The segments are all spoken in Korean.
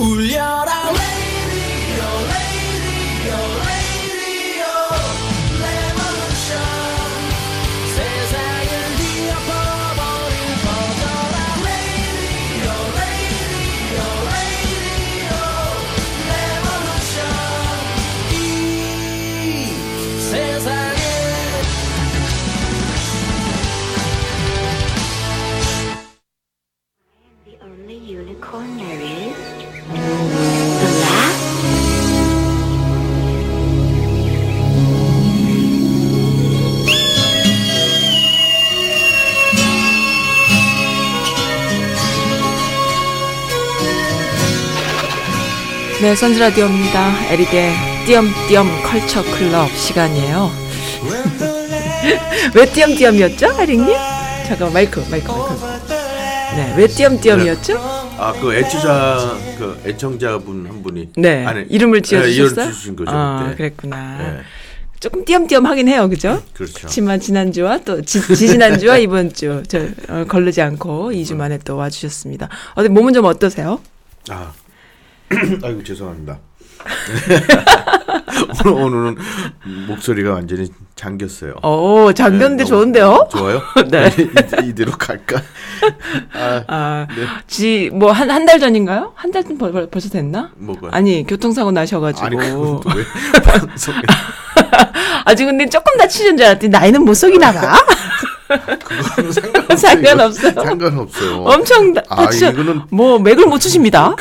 울려 네, 선즈라디오입니다. 에릭의 띄엄띄엄 컬처 클럽 시간이에요. 왜 띄엄띄엄이었죠, 에릭님? 잠깐만, 마이크, 마이크, 마이크. 네, 왜 띄엄띄엄이었죠? 아 그 애청자 그 애청자분 한 분이 네, 아니, 이름을 네, 지어주셨어요? 주신 거죠. 아, 그때. 그랬구나. 네, 조금 띄엄띄엄 하긴 해요, 그죠? 그렇죠. 그렇지만 지난주와 또 지, 지난주와 이번 주, 저, 어, 걸르지 않고 2주 만에 또 와주셨습니다. 어디 몸은 좀 어떠세요? 아 아이고 죄송합니다. 오늘 오늘은 목소리가 완전히 잠겼어요. 오, 장견대 네, 좋은데요? 좋아요? 네. 이- 이대로 갈까? 아, 아, 네. 지, 뭐, 한, 한 달 전인가요? 한 달쯤 벌, 벌, 벌써 됐나? 뭐가? 아니, 교통사고 나셔가지고. 아니 또왜 방송에 아직 근데 조금 다치신 줄 알았더니 나이는 못 속이나 봐. 그거는 상관없어요. 상관없어요. 상관없어요. 엄청 다, 아, 다치셨, 이거는 뭐, 맥을 못 추십니다.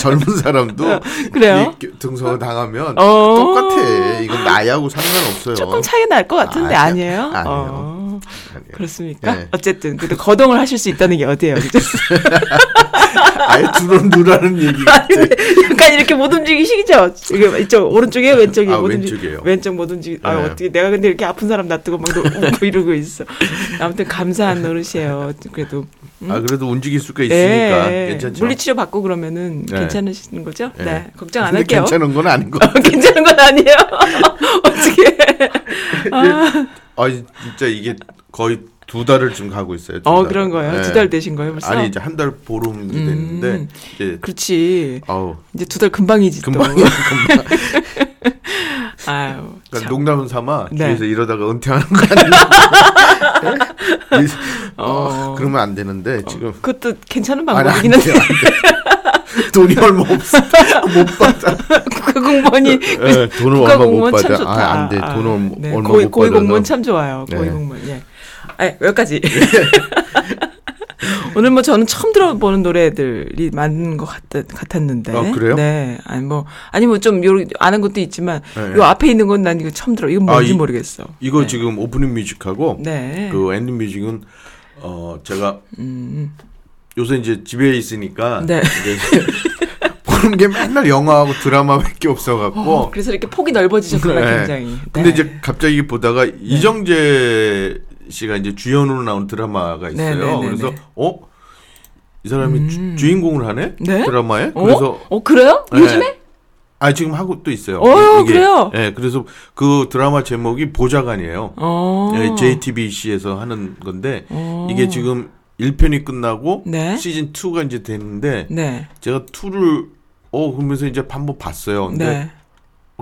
젊은 사람도 그래요? 이 등성을 당하면 어. 똑같아. 이건 나이하고 상관없어요. 조금 차이 날 것 같은데, 아, 아니에요? 아니에요. 어, 아니에요. 그렇습니까? 네. 어쨌든, 근데 거동을 하실 수 있다는 게? 그죠? 아예 두런 누라는 얘기가 아니, 근데 약간 이렇게 못 움직이시죠? 지금 이쪽 오른쪽이에요, 왼쪽이에요? 아, 못 왼쪽이에요. 왼쪽 못 움직이. 아 네. 어떻게 내가 근데 이렇게 아픈 사람 놔두고 막 웃고 이러고 있어. 아무튼 감사한 노릇이에요. 그래도 아 그래도 움직일 수가 있으니까 예, 괜찮죠. 물리치료 받고 그러면은 네. 괜찮으신 거죠? 예. 네, 걱정 안 할게요. 괜찮은 건 아닌 거. 괜찮은 건 아니에요. 어떻게? 아 진짜 이게 거의 두 달을 지금 가고 있어요. 두어 달을. 그런 거예요. 예. 두달 되신 거예요, 벌써? 아니 이제 한 달 보름이 됐는데 음. 이제 그렇지. 아우 이제 두 달 금방이지 금방 또. 금방 아유. 그러니까 참. 농담은 삼아 네. 뒤에서 이러다가 은퇴하는 거 아니야? 어, 어. 그러면 안 되는데 지금 그것도 괜찮은 방법이긴 한데. 돈이 얼마 없어 못 받아. 국가공무원이 예, 돈을 얼마 못 받아. 아, 안 돼. 돈을 네, 얼마 고위, 못 고위 받아서. 공무원 참 좋아요. 고위 네. 공무원. 예. 아, 여기까지. 오늘 뭐 저는 처음 들어보는 노래들이 많은 것 같, 같았는데. 아, 그래요? 네. 아니 뭐 아니 뭐 좀 요 아는 것도 있지만 네. 요 앞에 있는 건 난 이거 처음 들어. 이건 아, 뭔지 이- 모르겠어. 이거 네. 지금 opening music하고 네. 그 ending music은 어 제가 음. 요새 이제 집에 있으니까 네. 이제 보는 게 맨날 영화하고 드라마밖에 없어갖고 어, 그래서 이렇게 폭이 넓어지셨구나 네. 굉장히. 근데 네. 이제 갑자기 보다가 이정재 씨가 이제 주연으로 나온 드라마가 있어요. 네, 네, 네, 그래서 네. 어? 이 사람이 음. 주, 인공을 하네? 네? 드라마에? 어? 그래서 어 그래요? 네. 요즘에? 아 지금 하고 또 있어요. 어, 그래요? 예, 그래서 그 드라마 제목이 보좌관이에요. 어. 예, JTBC에서 하는 건데 어. 이게 지금 1편이 끝나고 네. 시즌 2가 이제 됐는데 네. 제가 2를 어 그러면서 이제 한번 봤어요. 근데 네. 어,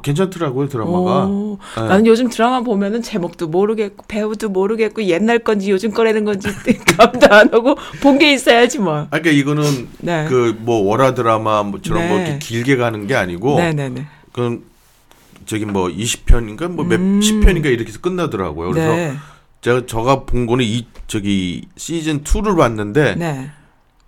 괜찮더라고요 드라마가. 오, 네. 나는 요즘 드라마 보면은 제목도 모르겠고 배우도 모르겠고 옛날 건지 요즘 거라는 건지 감도 안 오고 본 게 있어야지 뭐. 아, 그러니까 이거는 네. 그뭐 월화 드라마 뭐처럼 뭐 네. 이렇게 길게 가는 게 아니고 네네네. 그건 저기 뭐 20편인가 뭐몇 음. 10편인가 이렇게 해서 끝나더라고요. 그래서 네. 제가 저가 본 거는 이 저기 시즌 2를 봤는데 네.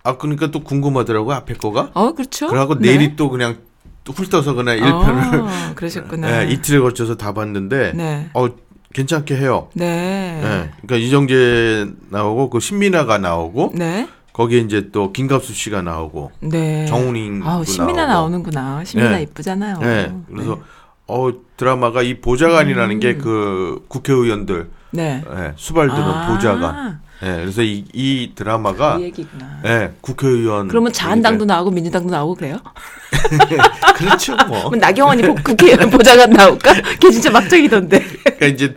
아 그러니까 또 궁금하더라고 앞에 거가. 어 그렇죠. 그래갖고 네. 내일이 또 그냥 또 훑어서 그냥 1편을 아, 그러셨구나. 예, 이틀에 걸쳐서 다 봤는데 네. 어 괜찮게 해요. 네. 예. 그러니까 이정재 나오고 그 신민아가 나오고 네. 거기에 이제 또 김갑수 씨가 나오고 네. 정훈잉 아우 신민아 나오고. 나오는구나. 신민아 네. 이쁘잖아요. 네. 그래서 어 드라마가 이 보좌관이라는 음. 게그 국회의원들 네. 예, 수발드는 아, 보좌관. 예, 그래서 이, 이 드라마가 그 얘기구나. 예, 국회의원 그러면 자한당도 나오고 민주당도 나오고 그래요? 그렇죠 뭐. 그럼 나경원이 국- 국회의원 보좌관 나올까? 걔 진짜 막장이던데. 그러니까 이제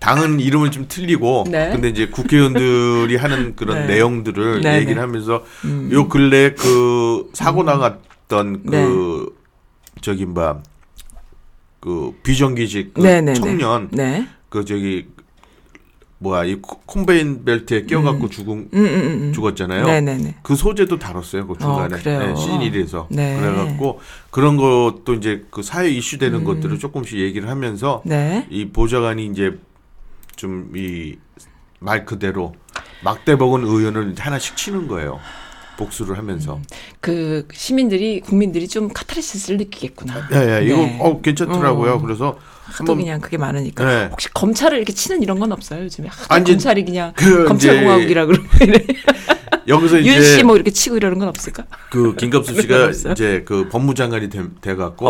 당은 이름은 좀 틀리고 네. 근데 이제 국회의원들이 하는 그런 네. 내용들을 네, 얘기를 네. 하면서 요 근래 그 사고 나갔던 네. 그 저기 뭐, 뭐그 비정규직 그 네, 네, 네. 청년 네. 그 저기 뭐야 이 코- 콤베인 벨트에 껴갖고 죽은 음, 음, 음, 음. 죽었잖아요. 네네네. 그 소재도 다뤘어요. 그 중간에 어, 그래요? 시즌 1에서 네. 그래갖고 그런 것도 이제 그 사회 이슈되는 음. 것들을 조금씩 얘기를 하면서 네. 이 보좌관이 이제 좀 이 말 그대로 막대 먹은 의원을 하나씩 치는 거예요. 복수를 하면서. 그 시민들이 국민들이 좀 카타르시스를 느끼겠구나. 예, 예, 이거 네. 어 괜찮더라고요. 어. 그래서 한번 그냥 그게 많으니까. 네. 혹시 검찰을 이렇게 치는 이런 건 없어요 요즘에? 이제 검찰이 그냥 그 검찰공화국이라 이래. 여기서 이제 윤씨 뭐 이렇게 치고 이러는 건 없을까? 그 김갑수 씨가? 이제 그 법무장관이 돼, 돼 갖고,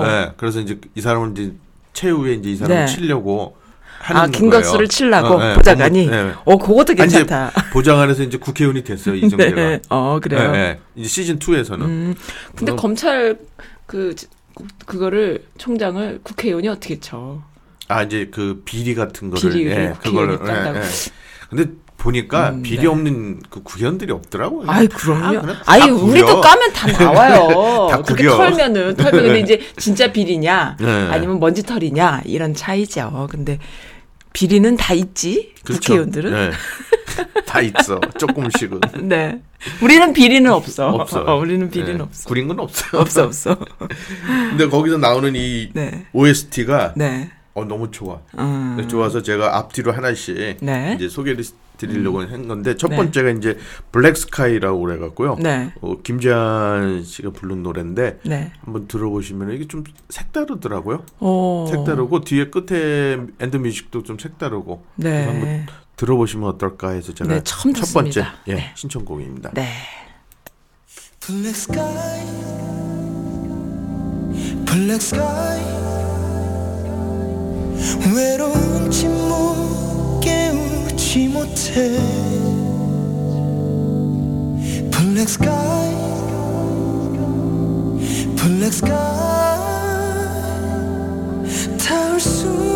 오. 예, 그래서 이제 이 사람을 이제 최후에 이제 이 사람을 네. 치려고 하는 아 거예요. 치려고 어, 예, 보좌관이. 법무- 예. 어 그것도 아니, 괜찮다. 보좌관에서 이제 국회의원이 됐어요 이정재가. 네. 어 그래요. 예, 예. 이제 시즌 2에서는 음. 근데 그럼- 검찰 그 그- 그거를 총장을 국회의원이 어떻게 쳐? 아 이제 그 비리 같은 거를 비리를 예, 그걸 딴다고. 근데 보니까 음, 비리 네. 없는 그 국회의원들이 없더라고요. 아이 다 그럼요. 아이. 우리도 까면 다 나와요. 다 그렇게. 털면은 털면 근데 이제 진짜 비리냐 네. 아니면 먼지 털이냐 이런 차이죠. 근데 비리는 다 있지 그렇죠. 국회의원들은. 예. 다 있어 조금씩은 네. 우리는 비리는 없어. 없어. 어, 우리는 비리는 예. 없어. 구린 건 없어요. 없어 없어. 근데 거기서 나오는 이 네. OST가 네. 어 너무 좋아. 음. 좋아서 제가 앞뒤로 하나씩 네. 이제 소개를 드리려고 한 건데 첫 네. 번째가 이제 Black Sky라고 그래 갖고요. 네. 어, 김재한 씨가 부른 노래인데 네. 한번 들어보시면 이게 좀 색다르더라고요. 오. 색다르고 뒤에 끝에 end music도 좀 색다르고 그래서 한번 네. 들어보시면 어떨까 해서 제가 네, 처음 첫 번째 듣습니다. 예, 네. 신청곡입니다. 네. Black sky, black sky. 외로운 침묵 깨우지 못해. Black sky, black sky. 닿을 수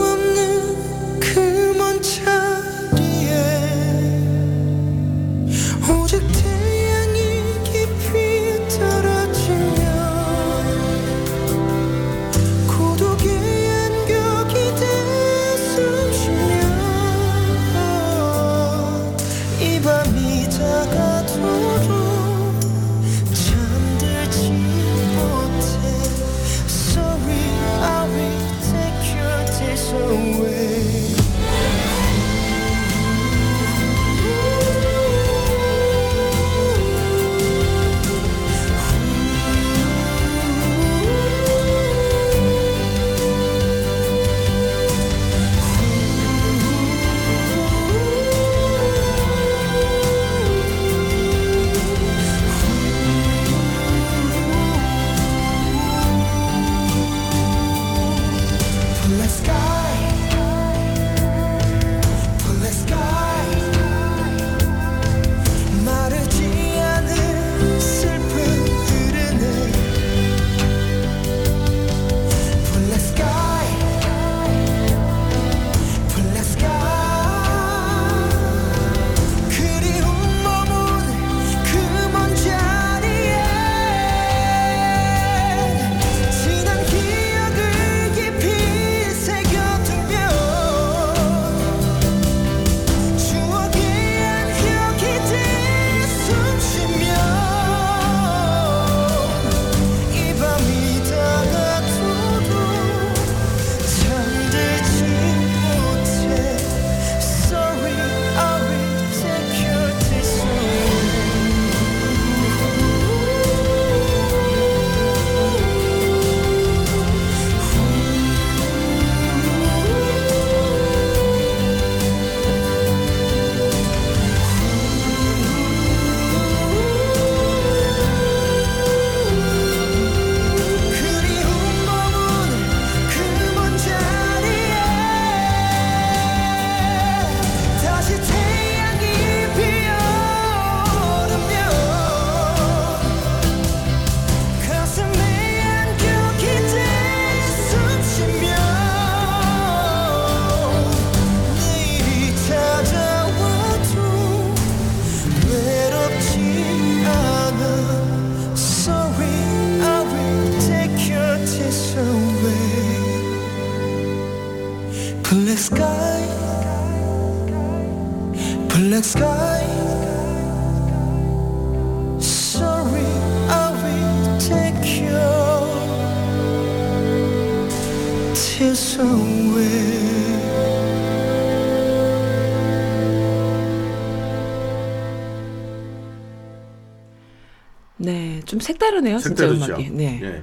색다르네요, 진짜 색다르죠. 음악이. 네. 예.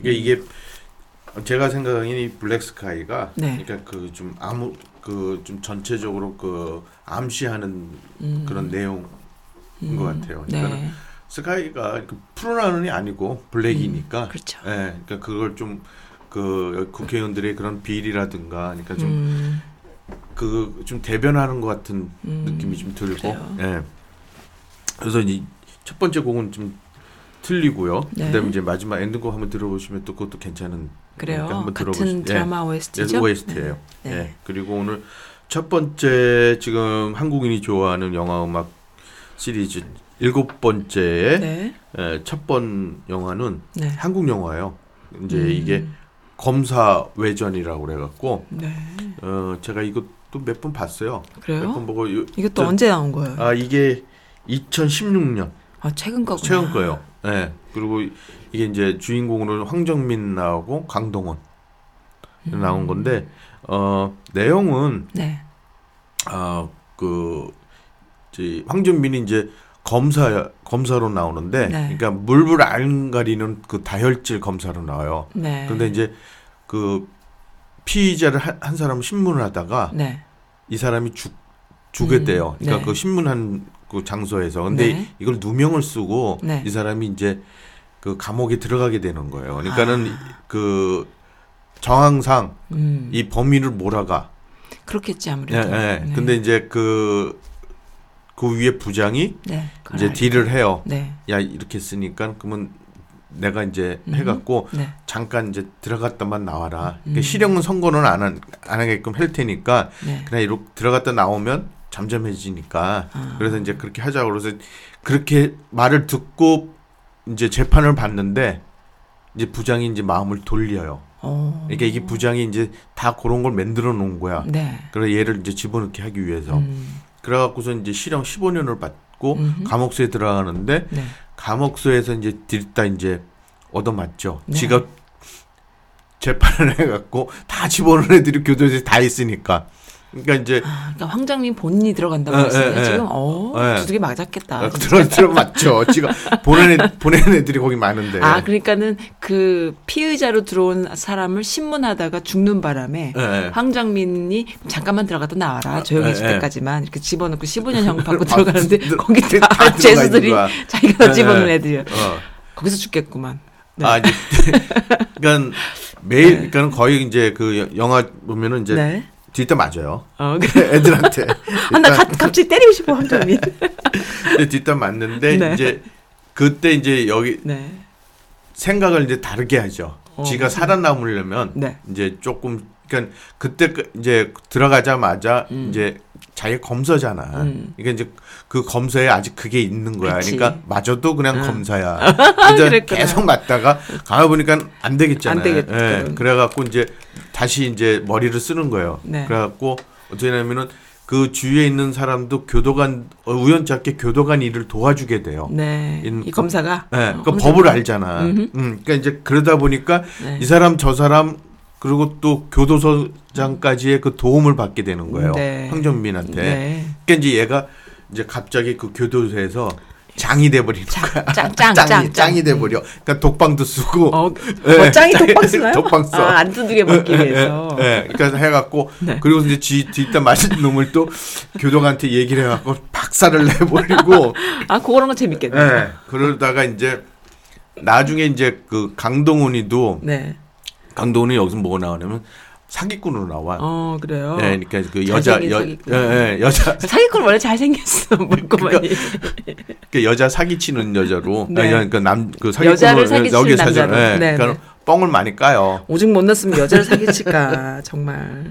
이게 이게 제가 생각하기엔 이 블랙 스카이가 네. 그러니까 그 좀 아무 그 좀 전체적으로 그 암시하는 음. 그런 내용인 음. 것 같아요. 네. 그러니까는 스카이가 그 푸른하늘이 아니고 블랙이니까 그렇죠. 예. 그러니까 그걸 좀 그 국회의원들의 그런 비리라든가 그러니까 좀 음, 그좀 대변하는 것 같은 음, 느낌이 좀 들고. 예. 그래서 이 첫 번째 곡은 좀 틀리고요. 네. 그다음에 이제 마지막 엔딩곡 한번 들어보시면 또 그것도 괜찮은 그래요. 한번 같은 들어보시- 드라마 예. OST죠. OST예요. 네. 예. 그리고 오늘 첫 번째 지금 한국인이 좋아하는 영화 음악 시리즈 일곱 번째의 네. 예, 첫번 영화는 네. 한국 영화예요. 이제 음. 이게 검사 외전이라고 그래갖고 네. 어 제가 이것도 몇 번 봤어요. 몇번 그래요? 보고 요- 이것도 저- 언제 나온 거예요? 아 이게 2016년 아, 최근 거구나. 최근 거예요. 예. 그리고 이게 이제 주인공으로 황정민 나오고 강동원 음. 나온 건데 어 내용은 네. 아그 황정민이 이제 검사 검사로 나오는데 네. 그러니까 물불 안 가리는 그 다혈질 검사로 나와요. 네. 그런데 이제 그 피의자를 한, 한 사람 신문을 하다가 네. 이 사람이 죽 죽였대요. 음, 그러니까 네. 그 신문한 그 장소에서. 근데 네. 이걸 누명을 쓰고 네. 이 사람이 이제 그 감옥에 들어가게 되는 거예요. 그러니까는 아. 그 정황상 음. 이 범인을 몰아가. 그렇겠지 예, 아무래도. 예. 네. 근데 이제 그, 그 위에 부장이 네. 이제. 딜을 해요. 네. 야, 이렇게 쓰니까 그러면 내가 이제 음. 해갖고 네. 잠깐 이제 들어갔다만 나와라. 음. 그러니까 실형은 선고는 안, 한- 안 하게끔 할 테니까 네. 그냥 이렇게 들어갔다 나오면 잠잠해지니까 아. 그래서 이제 그렇게 하자고 그래서 그렇게 말을 듣고 이제 재판을 받는데 이제 부장이 이제 마음을 돌려요. 어. 그러니까 이게 부장이 이제 다 그런 걸 만들어 놓은 거야. 네. 그래서 얘를 이제 집어넣게 하기 위해서. 음. 그래갖고서 이제 실형 15년을 받고 음흠. 감옥소에 들어가는데 네. 감옥소에서 이제 들다 이제 얻어맞죠. 네. 지가 재판을 해갖고 다 집어넣은 애들이 교도소에 다 있으니까. 그러니까 이제 아, 그러니까 황정민 본인이 들어간다고 예, 했어요. 예, 예. 지금 어, 예. 두둑이 맞았겠다. 아, 들어 들어 맞죠. 지가 보낸 애, 보낸 애들이 거기 많은데. 아, 그러니까는 그 피의자로 들어온 사람을 신문하다가 죽는 바람에. 황정민이 잠깐만 들어갔다 나와라. 조용히 예, 있을 예. 때까지만 이렇게 집어넣고 15년 형 받고 아, 들어가는데 들- 거기 다 다 죄수들이. 자기가 집어넣은 예. 애들이야. 어. 거기서 죽겠구만. 네. 아, 이제 그러니까 매일 그러니까 거의 이제 그 여- 영화 보면은 이제 네. 뒷담 맞아요. 어, 그래. 애들한테. 아, 나 가- 갑자기 때리고 싶어. 근데 뒷담 맞는데 네. 이제 그때 이제 여기 네. 생각을 이제 다르게 하죠. 어, 지가 살아남으려면 네. 이제 조금 그러니까 그때 그 이제 들어가자마자 음. 이제 자기 검사잖아. 음. 그러니까 이제 그 검사에 아직 그게 있는 거야. 그치. 그러니까 맞아도 그냥 응. 검사야. 이제 그랬구나. 계속 맞다가 가만 보니까 안 되겠잖아요. 안 되겠다. 예, 그래갖고 이제 다시 이제 머리를 쓰는 거예요. 네. 그래갖고 어떻게 되냐면은 그 주위에 있는 사람도 교도관 어, 우연찮게 교도관 일을 도와주게 돼요. 네. 인- 이 그- 검사가. 네, 어, 그 황정민. 법을 알잖아. 음, 그러니까 이제 그러다 보니까 네. 이 사람 저 사람 그리고 또 교도소장까지의 그 도움을 받게 되는 거예요. 네. 황정민한테. 네. 그러니까 이제 얘가 이제 갑자기 그 교도소에서 장이 돼버리는 거야. 짱, 짱, 짱이, 짱, 짱. 짱이 돼버려. 그러니까 독방도 쓰고. 어, 예. 어, 짱이 독방 쓰나요? 독방 써. 아, 안 두들겨 먹기 위해서. 예, 그러니까 해갖고 네. 그리고 이제 지 뒷담 맞은 놈을 또 교도관한테 얘기를 해갖고 박살을 내버리고. 아, 그런 거 재밌겠네. 예. 그러다가 이제 나중에 이제 그 강동원이도 네. 강동원이 여기서 뭐가 나오냐면 사기꾼으로 나와. 어, 그래요. 예, 그러니까 그 여자 여. 예, 예, 여자 사기꾼 원래 잘 생겼어, 물고만이. 그 여자 사기치는 여자로 네. 아니 그러니까 남그 여자를 사기치는 남자로. 예, 네, 그러니까 네. 뻥을 많이 까요. 오직 못 났으면 여자를 사기칠까, 정말.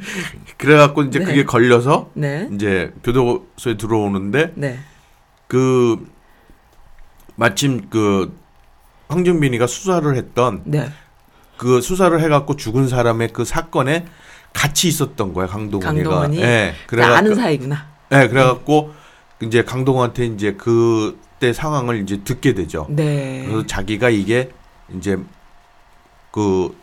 그래갖고 이제 네. 그게 걸려서 네. 이제 교도소에 들어오는데 네. 그 마침 그 황정민이가 수사를 했던 네. 그 수사를 해갖고 죽은 사람의 그 사건에 같이 있었던 거야 강동원이가. 강동원이? 예. 그러니까 아는 사이구나. 예, 그래갖고 이제 강동원한테 이제 그때 상황을 이제 듣게 되죠. 네. 그래서 자기가 이게 이제 그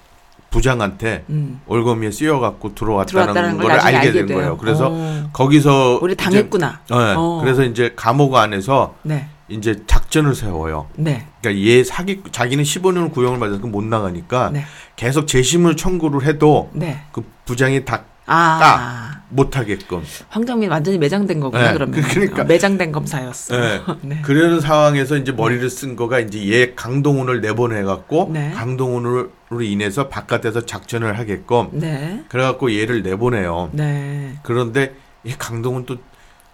부장한테 음. 올거미에 쓰여갖고 들어왔다는, 들어왔다는 걸 알게 알게 된 돼요. 거예요. 그래서 어. 거기서 우리 이제- 당했구나. 예, 어. 그래서 이제 감옥 안에서 네. 이제 작 작전을 세워요. 네. 그러니까 얘 사기 자기는 15년 구형을 받아서 못 나가니까 네. 계속 재심을 청구를 해도 네. 그 부장이 다 아. 못하게끔. 황정민 완전히 매장된 거구나 네, 그러면. 그러니까. 어, 매장된 검사였어. 네. 네. 그런 상황에서 이제 머리를 쓴 거가 이제 얘 강동원을 내보내갖고 네. 강동원으로 인해서 바깥에서 작전을 하게끔 네. 그래갖고 얘를 내보내요. 네. 그런데 이 강동원 또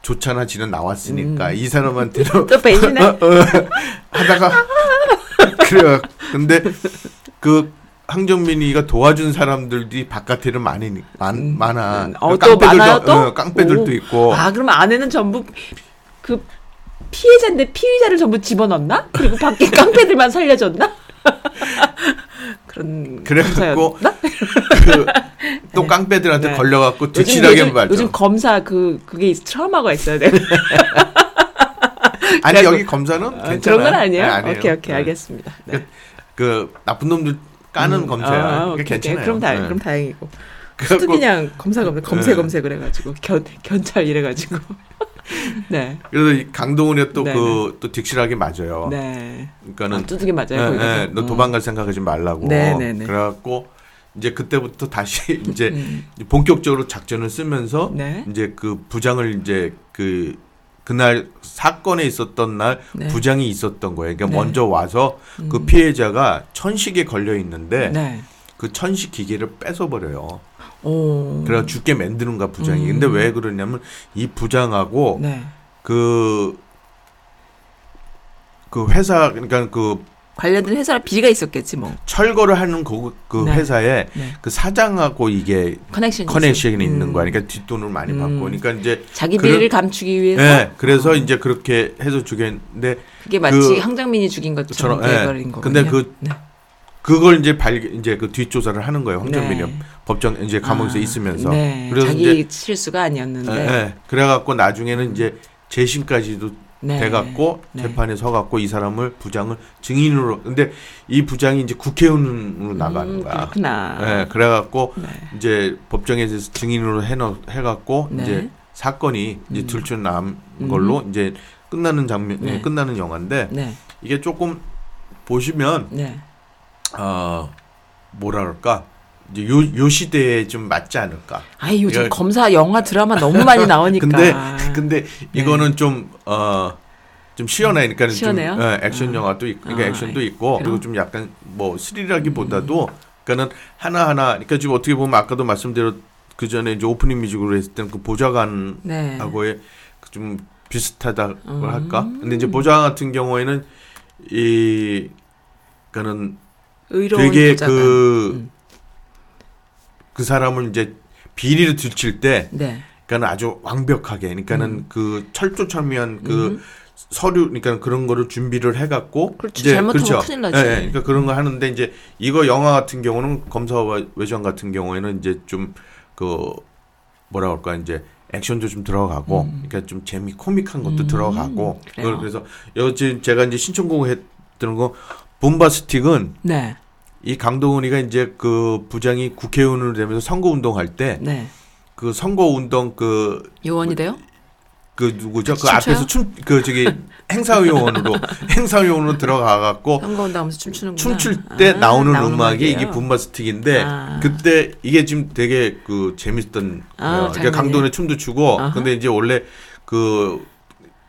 좋잖아 지는 나왔으니까 이 사람한테도 음. 또 배신해. 어, 하다가 그래요. 근데 그 황정민이가 도와준 사람들이 바깥에는 많이 많, 많아. 어, 또 많아요 또? 어, 깡패들도 오. 있고. 아 그러면 안에는 전부 그 피해자인데 피의자를 전부 집어넣나? 그리고 밖에 깡패들만 살려줬나? 그런 그래갖고 검사였나? 그, 또 깡패들한테 네. 걸려갖고 요즘, 말죠. 요즘 검사 그 그게 있- 트라우마가 있어야 돼. 아니 여기 검사는 괜찮아요. 그런 건 아니에요? 네, 아니에요. 오케이 오케이 네. 알겠습니다. 네. 그 나쁜 놈들 까는 검사야. 아, 그러니까 오케이. 괜찮아요. 그럼 다 네. 그럼 다행이고. 또 그냥 검사 검사 검색 네. 검색을 해가지고 견 견찰 이래가지고. 네. 그래서 이 강동원이 또 네, 그또 득실하게 맞아요. 네. 그러니까는 아, 두둑이 맞아요. 예, 거기서. 예, 너 음. 도망갈 생각하지 말라고. 네, 네, 네. 그래갖고 이제 그때부터 다시 이제 음. 본격적으로 작전을 쓰면서 네. 이제 그 부장을 이제 그 그날 사건에 있었던 날 네. 부장이 있었던 거예요. 그러니까 네. 먼저 와서 그 음. 피해자가 천식에 걸려 있는데 네. 그 천식 기계를 뺏어 버려요. 오. 그래가 죽게 만드는가 부장이. 음. 근데 왜 그러냐면 이 부장하고 네. 그, 그 회사, 그러니까 그 관련된 회사 비리가 있었겠지 뭐. 철거를 하는 그, 그 네. 회사에 네. 그 사장하고 이게 커넥션이 커넥션이. 있는 음. 거야. 그러니까 뒷돈을 많이 음. 받고. 그러니까 이제 자기 비리를 감추기 위해서 예, 그래서 어. 이제 그렇게 해서 죽였는데 그게 마치 그- 황정민이 죽인 것처럼 예. 거군요. 근데 그 네. 그걸 이제 발 이제 그 뒷조사를 하는 거예요. 황정민이 네. 법정 이제 감옥에서 아, 있으면서. 네. 그래서 자기 이제 실수가 아니었는데. 예, 예. 그래갖고 나중에는 이제 재심까지도 네. 돼갖고 네. 재판에 서갖고 이 사람을 부장을 증인으로 근데 이 부장이 이제 국회의원으로 나가는 음, 거야. 그렇구나. 예, 그래갖고 네. 이제 법정에서 증인으로 해놓 해갖고 네. 이제 사건이 이제 음. 들춰남 음. 걸로 이제 끝나는 장면, 네. 끝나는 영화인데 네. 이게 조금 보시면 네. 어 뭐라 그럴까 이제 요, 요 시대에 좀 맞지 않을까. 아이 요즘 이거- 검사 영화 드라마 너무 많이 나오니까. 근데 근데 이거는 좀 어. 좀 시원하니까 좀 시원해요? 예, 액션 아. 영화도 있고, 그러니까 아, 액션도 있고? 그리고 좀 약간 뭐 스릴하기보다도, 그러니까는 하나 하나, 그러니까 지금 어떻게 보면 아까도 말씀드렸 그 전에 이제 오프닝 뮤직으로 했을 때는 그 보좌관하고의 네. 좀 비슷하다고 음. 할까? 근데 이제 보좌관 같은 경우에는 이 그러니까는 의로운 되게 보좌관. 그, 음. 그 사람을 이제 비리를 들칠 때, 네. 그러니까는 아주 완벽하게, 그러니까는 그 철조철미한 그 음. 서류, 그러니까 그런 거를 준비를 해갖고, 그렇죠. 잘못하면 큰일 나지. 예, 예. 그러니까 그런 거 하는데 이제 이거 영화 같은 경우는 검사와 외전 같은 경우에는 이제 좀 그 뭐라 그럴까 이제 액션도 좀 들어가고, 그러니까 좀 재미 코믹한 것도 음, 들어가고, 그래서 여지 제가 이제 신청곡 했던 거 봄바스틱은 네. 이 강동원이가 이제 그 부장이 국회의원으로 되면서 선거 운동할 때 네. 그 선거 운동 그그 요원이 돼요? 누구죠? 그 춤춰요? 앞에서 춤 그 저기 행사위원으로 행사위원으로 들어가 갖고 선거 운동하면서 춤추는구나. 춤출 때 아, 나오는 나오는 음악이 음악이에요? 이게 붐바스틱인데 아. 그때 이게 지금 되게 그 재밌던 아, 거예요. 그러니까? 강동원이 춤도 추고 아하. 근데 이제 원래 그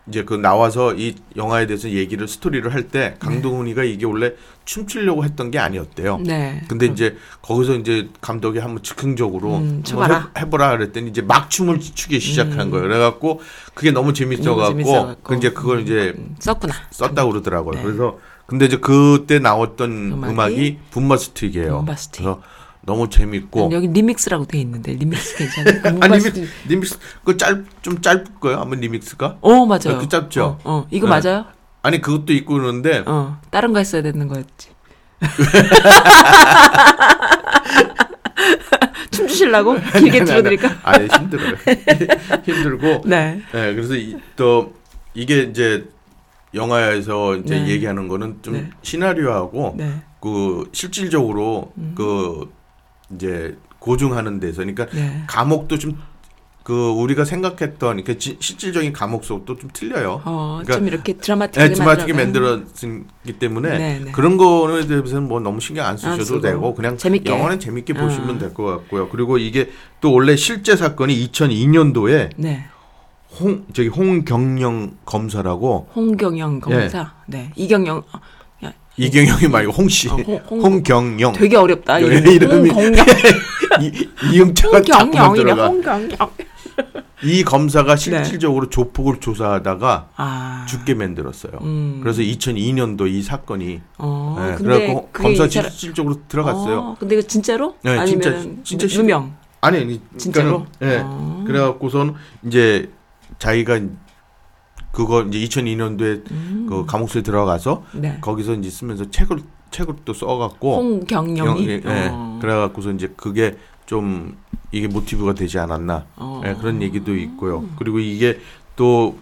이제 그 나와서 이 영화에 대해서 얘기를 스토리를 할 때 강동원이가 이게 원래 춤추려고 했던 게 아니었대요. 네. 근데 이제 거기서 이제 감독이 한번 즉흥적으로 음, 한번. 해, 해보라 그랬더니 이제 막 춤을 추기 시작한 음. 거예요. 그래갖고 그게 너무 재밌어갖고 재밌어갖고. 그 이제 그걸 이제 음, 썼구나. 썼다 고 그러더라고요. 네. 그래서 근데 이제 그때 나왔던 음악이? 음악이, Boombastic이에요. Boombastic. 그래서 너무 재밌고 여기 remix라고 돼 있는데 리믹스 괜찮아요? Boombastic. 리믹스, 리믹스 그짧좀 짧을 거예요. 아마 리믹스가 어 맞아요. 그 짧죠? 어, 어. 이거 네. 맞아요? 아니 그것도 있고 그러는데 어 다른 거 했어야 되는 거였지. 춤추실라고 길게 들어드릴까? 아니 힘들어요. 힘들고 네. 네, 그래서 이, 또 이게 이제 영화에서 이제 네. 얘기하는 거는 좀 네. 시나리오하고 네. 그 실질적으로 음. 그 이제 고증하는 데서 그러니까 네. 감옥도 좀 그 우리가 생각했던 그 지- 실질적인 감옥 속도 좀 틀려요. 어, 그러니까- 좀 이렇게 드라마틱하게 네, 드마틱하게 만들어간. 만들었기 때문에 네, 네. 그런 거에 대해서는 뭐 너무 신경 안 쓰셔도 쓰고. 되고 그냥 재밌게. 영화는 재밌게 어. 보시면 될 것 같고요. 그리고 이게 또 원래 실제 사건이 2002년도에 네. 홍 저기 홍경영 검사라고 홍경영 검사. 네. 이경영. 이경영이 말고 홍씨 어, 홍- 홍- 홍경영 되게 어렵다. 예, 이름이. 이응차가 자꾸만. 들어가. 홍경영. 이 검사가 실질적으로 조폭을 조사하다가 아. 죽게 만들었어요. 음. 그래서 2002년도 이 사건이 어. 네, 그래갖고 검사 이 사람- 실질적으로 들어갔어요. 어, 근데 이거 진짜로? 네, 진짜- 아니면 진짜 실- 누명? 아니, 아니 진짜로? 그러니까는, 예. 어. 그래갖고선 이제 자기가 그거 이제 2002년도에 그 감옥소에 들어가서 음. 네. 거기서 이제 쓰면서 책을 책을 또 써갖고 홍경영이. 영- 예, 어. 그래갖고서 이제 그게 좀 이게 모티브가 되지 않았나 어. 예, 그런 얘기도 있고요. 그리고 이게 또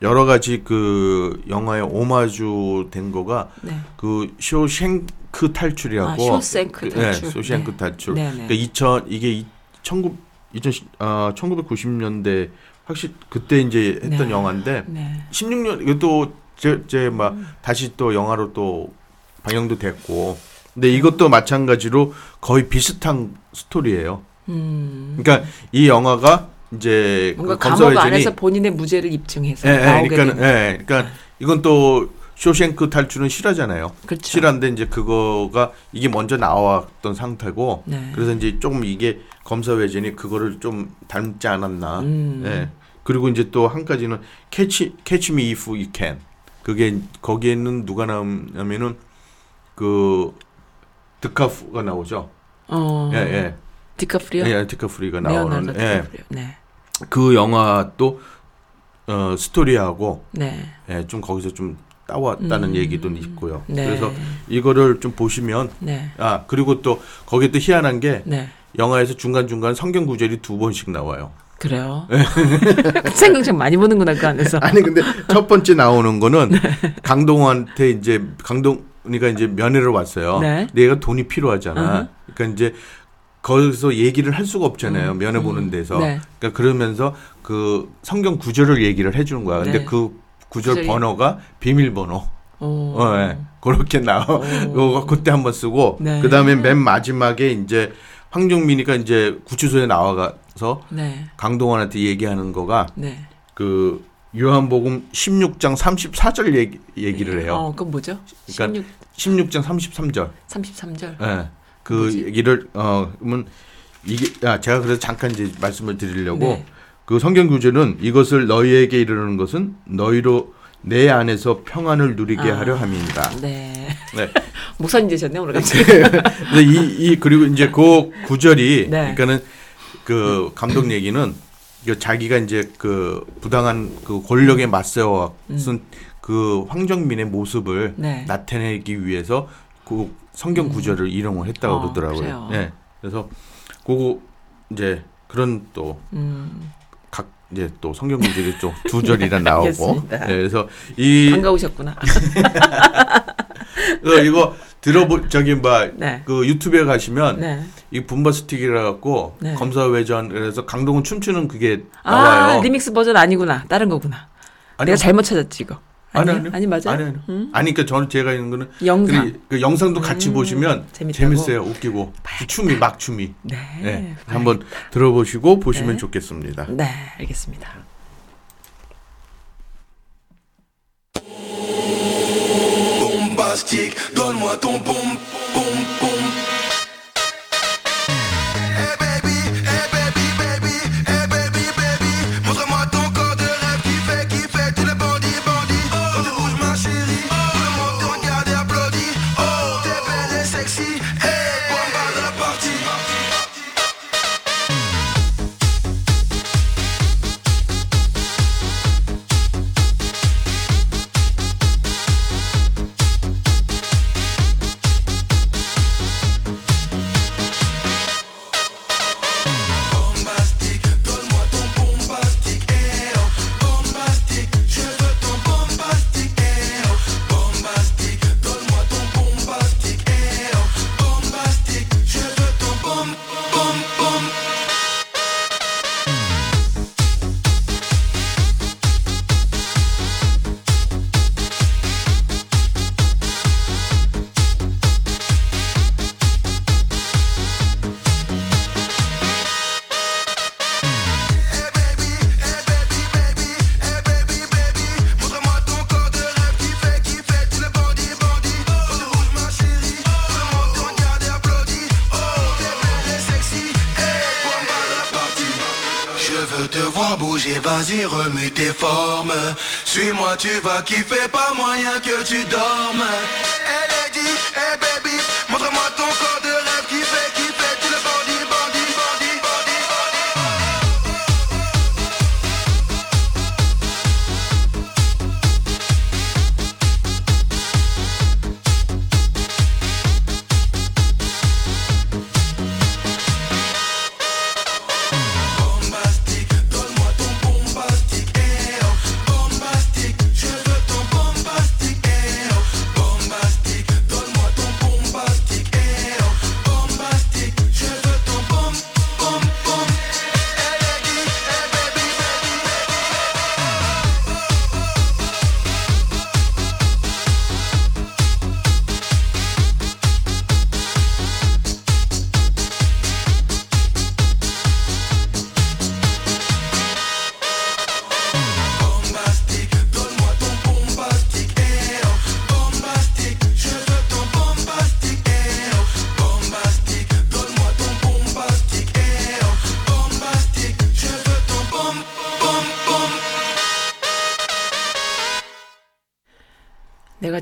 여러 가지 그 영화에 오마주 된 거가 네. 그 쇼생크 탈출이라고 아, 쇼생크 그, 탈출. 네, 쇼생크 네. 탈출. 네, 네. 그러니까 2000 이게 2 19 2000 아 1990년대 확실히 그때 이제 했던 네. 영화인데 네. 16년 16년 이것도 제제막 다시 또 영화로 또 방영도 됐고 근데 이것도 마찬가지로 거의 비슷한 스토리예요. 음. 그러니까 이 영화가 이제 뭔가 그 감옥 안에서 본인의 무죄를 입증해서 예, 예, 나오게 그러니까 되는. 예, 그러니까 이건 또 쇼생크 탈출은 실화잖아요. 그렇죠. 실화인데 이제 그거가 이게 먼저 나왔던 상태고 네. 그래서 이제 조금 이게 검사 회전이 그거를 좀 닮지 않았나. 음. 예. 그리고 이제 또 한 가지는 Catch Catch Me If You Can. 그게 거기에는 누가 나오냐면은 그 드카프가 나오죠. 어. 예, 예. 디카프리오. 예, 레오나르도 나오는 예. 디카프리오. 네. 그 영화 또 어, 스토리하고 네. 예, 좀 거기서 좀 따왔다는 음. 얘기도 있고요. 네. 그래서 이거를 좀 보시면 네. 아 그리고 또 거기에 또 희한한 게 네. 영화에서 중간 중간 성경 구절이 두 번씩 나와요. 그래요. 생각 좀 많이 보는구나 그 안에서. 아니 근데 첫 번째 나오는 거는 네. 강동원한테 이제 강동이가 이제 면회를 왔어요. 네. 얘가 돈이 필요하잖아. 어허. 그러니까 이제 거기서 얘기를 할 수가 없잖아요. 면회 보는 데서. 네. 그러니까 그러면서 그 성경 구절을 얘기를 해주는 거야. 근데 네. 그 구절 구절이- 번호가 비밀번호. 오. 어, 예. 그렇게 나와. 그거 그때 한번 쓰고 네. 그다음에 맨 마지막에 이제 황정민이가 이제 구치소에 나와가서 네. 강동원한테 얘기하는 거가 네. 그 요한복음 16장 34절 얘기, 얘기를 해요. 어, 그건 뭐죠? 그러니까 16, 16장 33절. 33절. 예. 그 뭐지? 얘기를 어 그러면 이게 아 제가 그래서 잠깐 이제 말씀을 드리려고 네. 그 성경 구절은 이것을 너희에게 이르는 것은 너희로 내 안에서 평안을 누리게 아. 하려 함이니라. 네. 네. 목사님 되셨네 오늘 갑자기. 근데 이, 이 그리고 이제 그 구절이 네. 그러니까는 그 감독 얘기는 자기가 이제 그 부당한 그 권력에 맞서와 쓴그 황정민의 모습을 네. 나타내기 위해서 그 성경 구절을 이용을 했다고 어, 그러더라고요. 그래요. 네. 그래서 그거 이제 그런 또 음. 각 이제 또 성경 구절이 또두 절이나 나오고. 네, 그래서 이 반가우셨구나. 어, 이거 들어보 저기 뭐그 네. 유튜브에 가시면 네. 이 분바스틱이라 갖고 네. 검사회전 그래서 강동원 춤추는 그게 아, 나와요. 리믹스 버전 아니구나. 다른 거구나. 아니, 내가 잘못 찾았지 이거. 아니? 아니 아니 맞아요. 아니 아니. 음? 아니 그러니까 저는 제가 있는 거는 영상. 그, 그 영상도 같이 음, 보시면 재밌다고? 재밌어요. 웃기고 그 춤이 막 춤이. 네. 네. 한번 들어보시고 보시면 네. 좋겠습니다. 네, 알겠습니다. bombastique, donne-moi ton boum, Suis-moi, tu vas kiffer, pas moyen que tu dormes.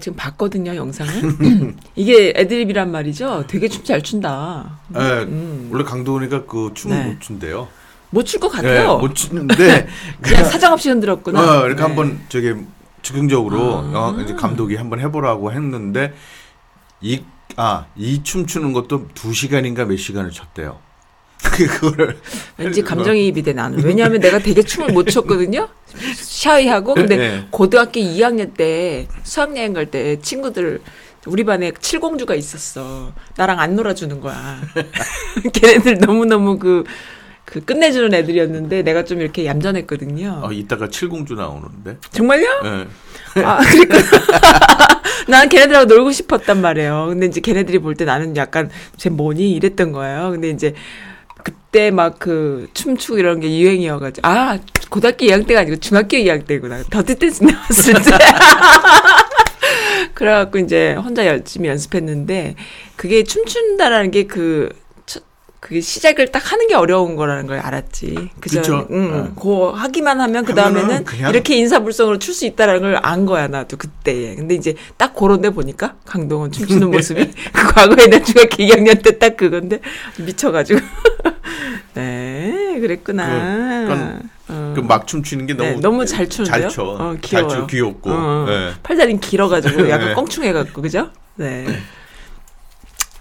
지금 봤거든요, 영상을. 이게 애드립이란 말이죠. 되게 춤 잘 춘다. 예, 원래 강도훈이가 그 춤을 음. 네. 못 춘대요. 못 출것 예, 같아요. 못 추는데 그냥 사정없이 흔들었구나. 어, 이렇게 네. 한번 저기 즉흥적으로 아. 어, 이제 감독이 한번 해보라고 했는데 이 아 이 춤 추는 것도 두 시간인가 몇 시간을 췄대요. 그거를 왠지 감정이입이 돼 나는. 왜냐하면 내가 되게 춤을 못 췄거든요. 샤이하고 근데 네. 고등학교 2학년 때 수학여행 갈 때 친구들 우리 반에 칠공주가 있었어. 나랑 안 놀아주는 거야. 걔네들 너무 너무 그. 그 끝내주는 애들이었는데 내가 좀 이렇게 얌전했거든요. 어, 이따가 칠공주 나오는데. 정말요? 예. 아, 그러니까 나는 걔네들하고 놀고 싶었단 말이에요. 근데 이제 걔네들이 볼 때 나는 약간 쟤 뭐니 이랬던 거예요. 근데 이제 그때 막 그 춤추고 이런 게 유행이어가지고 아 고등학교 2학년 때가 아니고 중학교 2학년 때구나. 더티 댄스 나왔을 때. 그래갖고 이제 혼자 열심히 연습했는데 그게 춤춘다라는 게그 그게 시작을 딱 하는 게 어려운 거라는 걸 알았지. 그죠? 응, 어. 그 하기만 하면 그 다음에는 이렇게 인사불성으로 출 수 있다라는 걸 안 거야 나도 그때. 근데 이제 딱 그런데 보니까 강동원 춤추는 모습이 그 과거에 나 중학교 2학년 때 딱 그건데 미쳐가지고. 네, 그랬구나. 그러니까 어. 그막 춤추는 게 너무 네, 너무 잘 추는데요? 잘 춰. 어, 잘 귀여워요. 추, 귀엽고. 어, 예. 팔다리 길어가지고 약간 네. 껑충해갖고 그죠? 네.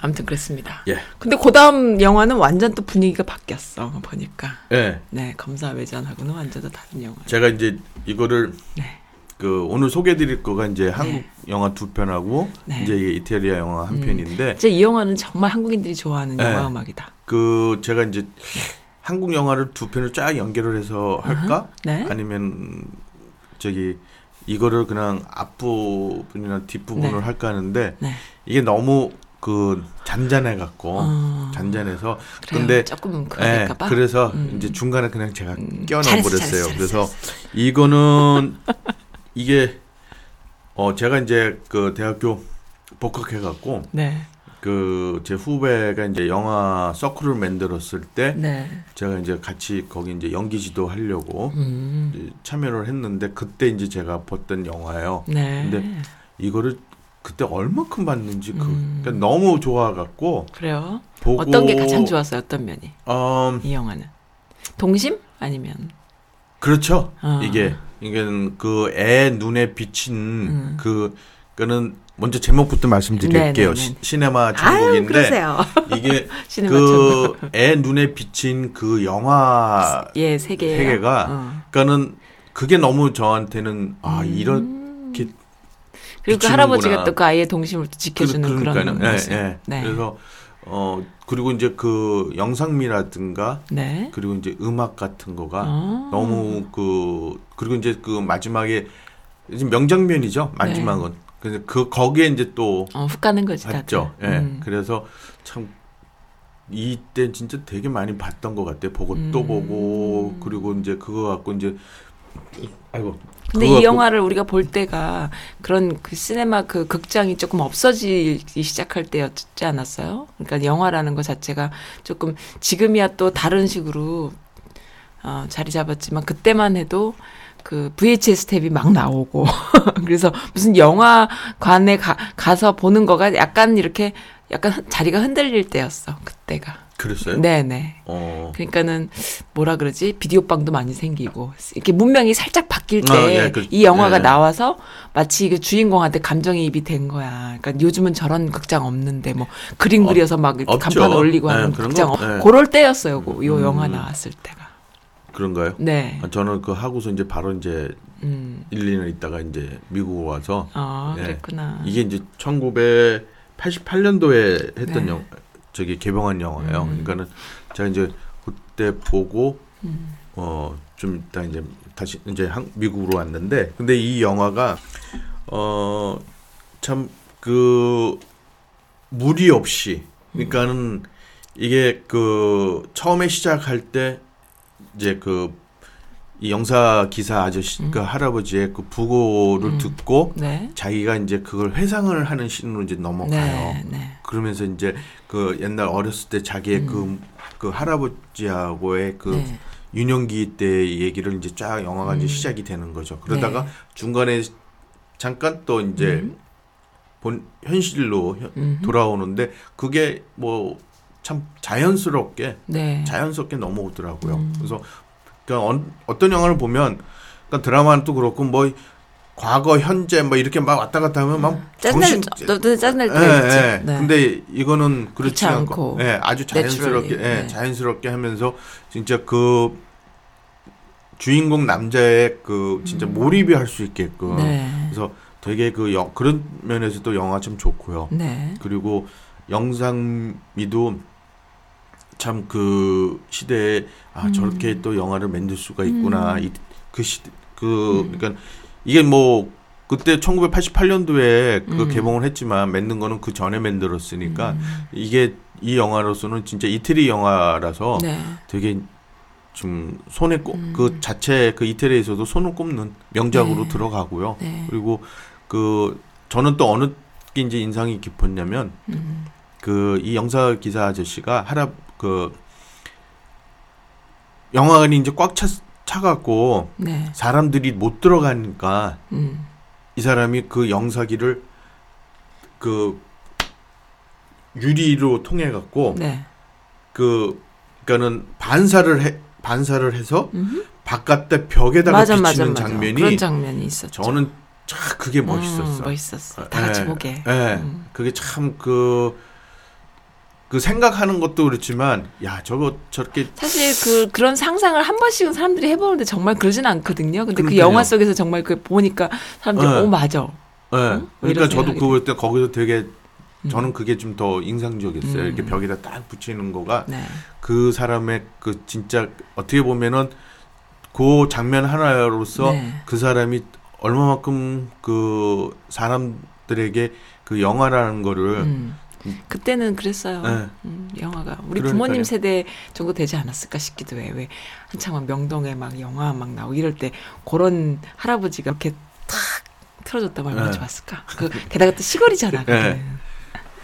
아무튼 그랬습니다. 예. 근데 그 다음 영화는 완전 또 분위기가 바뀌었어 보니까. 예. 네, 검사 외전하고는 완전 또 다른 영화. 제가 이제 이거를 네. 그 오늘 소개해드릴 거가 이제 한국 영화 두 편하고 네. 이제 이게 이태리아 영화 한 음. 편인데 이제 이 영화는 정말 한국인들이 좋아하는 네. 영화 음악이다. 그 제가 이제 한국 영화를 두 편을 쫙 연결을 해서 할까? 네. 아니면 저기 이거를 그냥 앞부분이나 뒷부분을 네. 할까 하는데 네. 이게 너무 그 잔잔해 갖고 어. 잔잔해서 그래요. 근데 조금 예, 그럴까봐. 그래서 음. 이제 중간에 그냥 제가 음, 끼워 넣어 잘했어, 버렸어요. 잘했어, 그래서 잘했어, 이거는 이게 어 제가 이제 그 대학교 복학해 갖고 네. 그 제 후배가 이제 영화 서클을 만들었을 때 네. 제가 이제 같이 거기 이제 연기 지도 하려고 음. 참여를 했는데 그때 이제 제가 봤던 영화예요. 네. 근데 이거를 그때 얼마큼 봤는지 그 음. 그러니까 너무 좋아 갖고 그래요. 보고 어떤 게 가장 좋았어요? 어떤 면이? 음, 이 영화는 동심 아니면 그렇죠. 어. 이게 이게 그 애 눈에 비친 음. 그 그는 먼저 제목부터 말씀드릴게요. 네네네. 시, 시네마 아유 제목인데 그러세요. 이게 그 애 눈에 비친 그 영화 예 세계 세계가 어. 그러니까는 그게 너무 저한테는 아 음. 이렇게 그리고 그. 할아버지가 또 그 아이의 동심을 또 지켜주는 그, 그러니까는 예, 모습. 예. 네. 그래서 어 그리고 이제 그 영상미라든가 네. 그리고 이제 음악 같은 거가 어. 너무 그 그리고 이제 그 마지막에 이제 명장면이죠 마지막은 네. 그래서 그 거기에 이제 또 어, 훅 가는 거지. 봤죠 예 음. 그래서 참 이때 진짜 되게 많이 봤던 것 같아요 보고 음. 또 보고 그리고 이제 그거 갖고 이제 아이고 근데 이 갖고- 영화를 우리가 볼 때가 그런 그 시네마 그 극장이 조금 없어지기 시작할 때였지 않았어요? 그러니까 영화라는 것 자체가 조금 지금이야 또 다른 식으로 어, 자리 잡았지만 그때만 해도 그 VHS 탭이 막 나오고 그래서 무슨 영화관에 가, 가서 보는 거가 약간 이렇게 약간 흔- 자리가 흔들릴 때였어 그때가. 그랬어요? 네네. 어. 그러니까는 뭐라 그러지 비디오방도 많이 생기고 이렇게 문명이 살짝 바뀔 때 아, 이 예, 그- 영화가 예. 나와서 마치 그 주인공한테 감정이입이 된 거야. 그러니까 요즘은 저런 극장 없는데 뭐 그림 어, 그려서 막 이렇게 없죠. 간판 올리고 예, 하는 그런 극장 거, 어, 예. 그럴 때였어요. 그- 요 영화 음. 나왔을 때가. 그런가요? 네. 아, 저는 그 하고서 이제 바로 이제 음. 1, 2년 있다가 이제 미국 와서 아 예. 그랬구나. 이게 이제 1988년도에 했던 네. 영 저기 개봉한 영화예요. 음. 그러니까는 제가 이제 그때 보고 음. 어좀 이따 이제 다시 이제 한, 미국으로 왔는데 근데 이 영화가 어 참 그 무리 없이 그러니까는 이게 그 처음에 시작할 때 이제 그 이 영사 기사 아저씨 그 할아버지의 그 부고를 음. 듣고 네. 자기가 이제 그걸 회상을 하는 신으로 이제 넘어가요. 네. 네. 그러면서 이제 그 옛날 어렸을 때 자기의 그, 그 할아버지하고의 그 음. 네. 유년기 때 얘기를 이제 쫙 영화가 이제 음. 시작이 되는 거죠. 그러다가 네. 중간에 잠깐 또 이제 음. 본 현실로 현- 음. 돌아오는데 그게 뭐 참 자연스럽게 네. 자연스럽게 넘어오더라고요. 음. 그래서 그러니까 언- 어떤 영화를 보면 그러니까 드라마는 또 그렇고 뭐 과거 현재 뭐 이렇게 막 왔다 갔다 하면 막 짜증날 정신 짜증날 예, 때가 있지. 예. 네. 근데 이거는 그렇지 않고, 예, 아주 자연스럽게, 예, 네. 자연스럽게 하면서 진짜 그 주인공 남자의 그 진짜 몰입이 할 수 있게끔. 음. 네. 그래서 되게 그 영, 그런 면에서도 영화 참 좋고요. 네. 그리고 영상미도 참 그 시대에 아 저렇게 또 영화를 만들 수가 있구나. 이, 그 시대 그 그러니까 이게 뭐 그때 1988년도에 그 음. 개봉을 했지만 만든 거는 그 전에 만들었으니까 음. 이게 이 영화로서는 진짜 이태리 영화라서 네. 되게 좀 손에 꼽, 음. 그 자체 그 이태리에서도 손을 꼽는 명작으로 네. 들어가고요. 네. 그리고 그 저는 또 어느 게 이제 인상이 깊었냐면 음. 그이 영사 기사 아저씨가 하라 그 영화관이 이제 꽉 차, 차갖고 네. 사람들이 못 들어가니까 음. 이 사람이 그 영사기를 그 유리로 통해 갖고 네. 그 그러니까는 반사를 해 반사를 해서 음흠. 바깥에 벽에다가 맞아 맞아 비치는 맞아. 장면이 그런 장면이 있었죠. 저는 참 그게 멋있었어. 음, 멋있었어. 어, 다 같이 예, 보게. 예. 음. 그게 참 그, 그 생각하는 것도 그렇지만, 야, 저거 저렇게, 사실 그 그런 상상을 한 번씩은 사람들이 해보는데 정말 그러진 않거든요. 근데 그. 영화 속에서 정말 그 보니까 사람들이 네. 오 맞아. 예. 왜 그러니까 저도 그걸 때 거기서 되게, 음. 저는 그게 좀 더 인상적이었어요. 음. 이렇게 벽에다 딱 붙이는 거가 네. 그 사람의 그 진짜 어떻게 보면은 그 장면 하나로서 네. 그 사람이 얼마만큼 그 사람들에게 그 영화라는 거를 음. 그때는 그랬어요. 네. 음, 영화가 우리 그러니까요. 부모님 세대 정도 되지 않았을까 싶기도 해. 왜 한창 막 명동에 막 영화 막 나오고 이럴 때 그런 할아버지가 이렇게 탁 틀어줬다면 얼마나 네. 좋았을까. 그 게다가 또 시골이잖아. 네.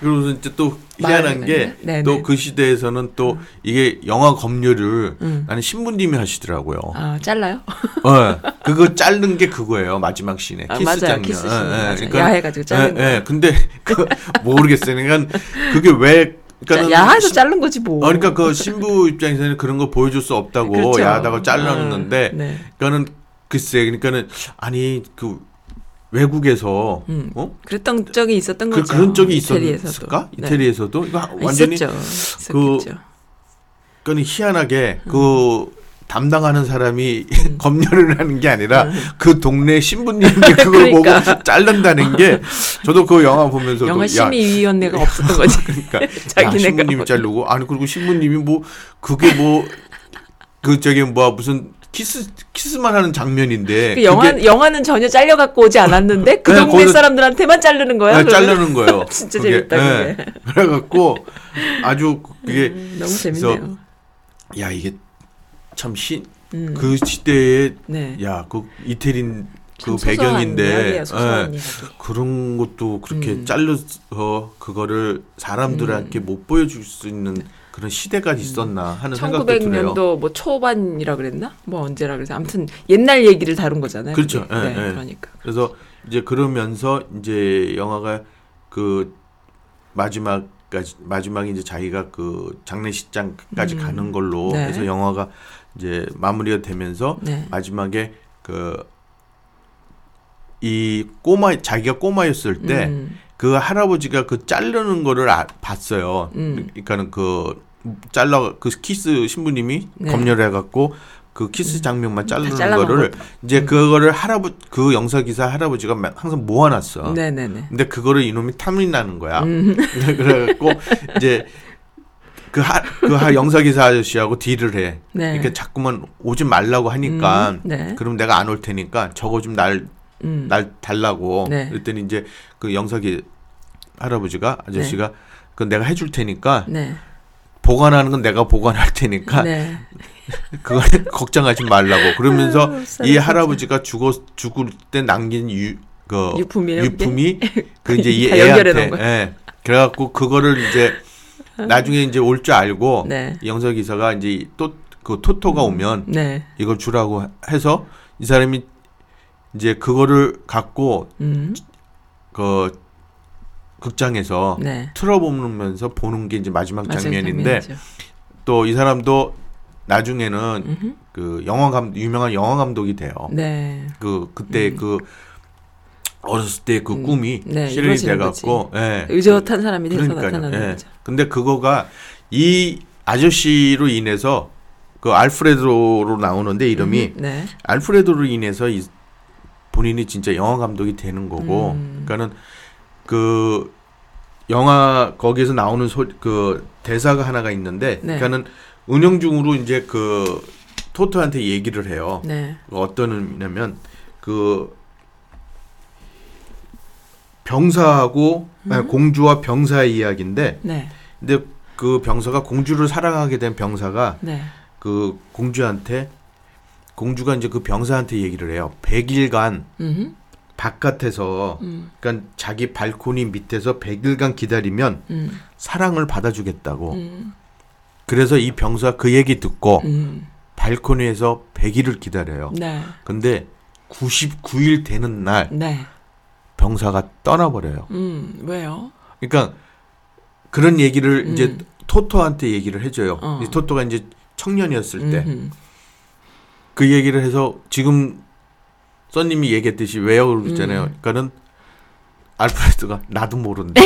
그리고 이제 또 말- 희한한 게 네, 또 네. 그 시대에서는 또 이게 영화 검열을 음. 나는 신부님이 하시더라고요. 아 잘라요? 어, 그거 자른 게 그거예요 마지막 씬에 아, 키스 맞아요. 장면. 키스 씬. 예, 예. 맞아요. 그러니까- 야해가지고 자른 예, 예. 근데 그 모르겠어요. 그러니까 그게 왜? 그러니까는 야해서 시- 자른 거지 뭐. 어, 그러니까 그 신부 입장에서는 그런 거 보여줄 수 없다고 그렇죠. 야하다고 잘랐는데, 음, 네. 그러니까는 글쎄, 그러니까는 아니 그 외국에서 음. 어? 그랬던 적이 있었던 그, 거죠. 그런 적이 이태리에서도. 있었을까? 네. 이태리에서도 이거 아, 완전히 있었죠. 있었겠죠. 그건 희한하게 음. 그 담당하는 사람이 검열을 하는 게 아니라 그 동네 신부님이 그걸 음. 그러니까. 보고 자른다는 게 저도 그 영화 보면서도 영화 야, 심의위원회가 없었던 거지. 그러니까 야, 자기네가 신부님이 뭐- 자르고 아니 그리고 신부님이 뭐 그게 뭐 그 저기 뭐 무슨 키스 키스만 하는 장면인데 그 영화 그게 영화는 전혀 잘려 갖고 오지 않았는데 그 네, 동네 거기서- 사람들한테만 자르는 거야. 네? 자르는 거예요. 진짜 그게, 재밌다 네. 그게. 그래갖고 아주 그게 음, 너무 재밌네요. 야 이게 참 시, 음. 그 시대에 네. 야그 이태리 그 배경인데 소소한 예. 그런 것도 그렇게 음. 잘라서 그거를 사람들한테 못 보여줄 수 있는 그런 시대가 있었나 하는 생각도 들어요. 1900년도 뭐 초반이라 그랬나? 뭐 언제라 그래서 아무튼 옛날 얘기를 다룬 거잖아요. 그렇죠. 그게. 예, 네, 예. 그러니까. 그래서 이제 그러면서 이제 영화가 그 마지막까지 마지막에 이제 자기가 그 장례식장까지 음. 가는 걸로 네. 해서 영화가 이제 마무리가 되면서 네. 마지막에 그 이 꼬마 자기가 꼬마였을 때 음. 그 할아버지가 그 자르는 거를 아- 봤어요. 음. 그러니까는 그 잘라 그 키스 신부님이 네. 검열을 해갖고 그 키스 장면만 자르는 거를 거. 이제 그거를 할아버 그 영사 기사 할아버지가 마- 항상 모아놨어. 네네네. 근데 그거를 이놈이 탐이 나는 거야. 음. 그래갖고 이제 그 하그 영사 기사 아저씨하고 딜을 해. 네. 이렇게 자꾸만 오지 말라고 하니까 음, 네. 그럼 내가 안 올 테니까 저거 좀 날 날 음. 달라고. 네. 그랬더니 이제 그 영사기 할아버지가 아저씨가 그 내가 해줄 테니까 네. 보관하는 건 내가 보관할 테니까 네. 그거 걱정하지 말라고 그러면서 아유, 이. 할아버지가 죽어 죽을 때 남긴 유 그 유품이에요, 그게? 유품이 그 이제 이 애한테. 예. 그래갖고 그거를 이제 나중에 이제 올 줄 알고 네. 영서 기사가 이제 또 그 토토가 오면 네. 이걸 주라고 해서 이 사람이 이제 그거를 갖고 음. 그 극장에서 네. 틀어보면서 보는 게 이제 마지막 장면인데. 또 이 사람도 나중에는 음흠. 그 영화 감 유명한 영화 감독이 돼요. 네. 그 그때 그 어렸을 때그 음. 꿈이 네, 실현이 돼갖고 예. 의젓한 사람이 돼서 그러니까요. 나타나는 예. 거죠. 근데 그거가 이 아저씨로 인해서 그 알프레도로 나오는데 이름이 음, 네. 알프레도로 인해서 이 본인이 진짜 영화 감독이 되는 거고 음. 그러니까는 그 영화 거기에서 나오는 소, 그 대사가 하나가 있는데 네. 그러니까는 은영 중으로 이제 그 토토한테 얘기를 해요. 네. 그 어떤 의미냐면 그 병사하고 아니, 공주와 병사의 이야기인데 네. 근데 그 병사가 공주를 사랑하게 된 병사가 네. 그 공주한테 공주가 이제 그 병사한테 얘기를 해요. 100일간 음. 바깥에서 음. 그러니까 자기 발코니 밑에서 100일간 기다리면 음. 사랑을 받아주겠다고. 음. 그래서 이 병사 그 얘기 듣고 음. 발코니에서 100일을 기다려요. 네. 근데 99일 되는 날 네. 병사가 떠나버려요. 음. 왜요? 그러니까 그런 얘기를 음. 이제 토토한테 얘기를 해줘요. 어. 이 토토가 이제 청년이었을 때그 음흠. 얘기를 해서 지금 써님이 얘기했듯이 왜요 그러잖아요. 음. 그러니까는 알프레드가 나도 모른다.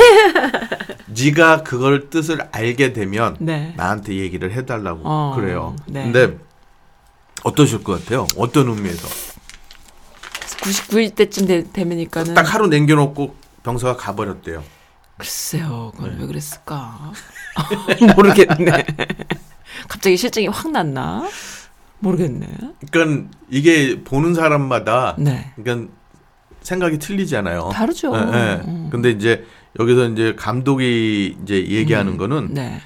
네가 그걸 뜻을 알게 되면 네. 나한테 얘기를 해달라고 어, 그래요. 네. 근데 어떠실 것 같아요? 어떤 의미에서 99일 때쯤 되, 되면니까는 딱 하루 남겨놓고 병사가 가버렸대요. 글쎄요, 그걸 네. 왜 그랬을까? 모르겠네. 갑자기 실증이 확 났나? 모르겠네. 그러니까 이게 보는 사람마다 네. 그러니까 생각이 틀리잖아요. 다르죠. 예, 예. 음. 근데 이제 여기서 이제 감독이 이제 얘기하는 음. 거는 네.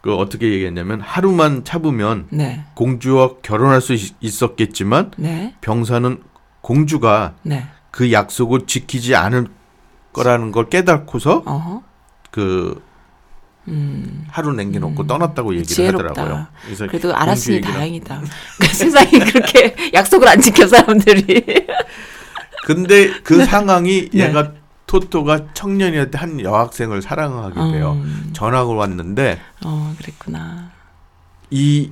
그 어떻게 얘기했냐면 하루만 참으면 네. 공주와 결혼할 수 있, 있었겠지만 네. 병사는 공주가 네. 그 약속을 지키지 않을 거라는 걸 깨닫고서 어허. 그 음. 하루 남겨놓고 음. 떠났다고 얘기를 지혜롭다. 하더라고요. 그래서 그래도 알았으니 다행이다. 그 세상에 그렇게 약속을 안 지켜 사람들이. 근데 그 상황이 네. 얘가 토토가 청년이었을 때 한 여학생을 사랑하게 돼요. 음. 전학을 왔는데 어, 그랬구나. 이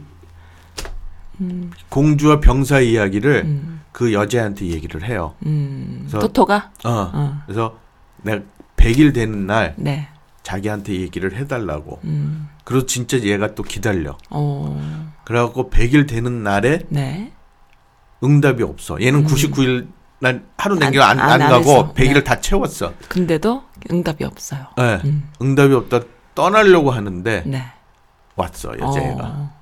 음. 공주와 병사 이야기를 음. 그 여자한테 얘기를 해요. 음. 그래서- 토토가? 어. 어. 그래서 내가 100일 되는 날 네. 자기한테 얘기를 해달라고. 음. 그래서 진짜 얘가 또 기다려. 어. 그래갖고 100일 되는 날에 네. 응답이 없어. 얘는 음. 99일 날 하루 안- 남겨 안, 안- 안, 안 가고 했어. 100일을 네. 다 채웠어. 근데도 응답이 없어요. 네. 음. 응답이 없다 떠나려고 하는데 네. 왔어 여자애가. 어.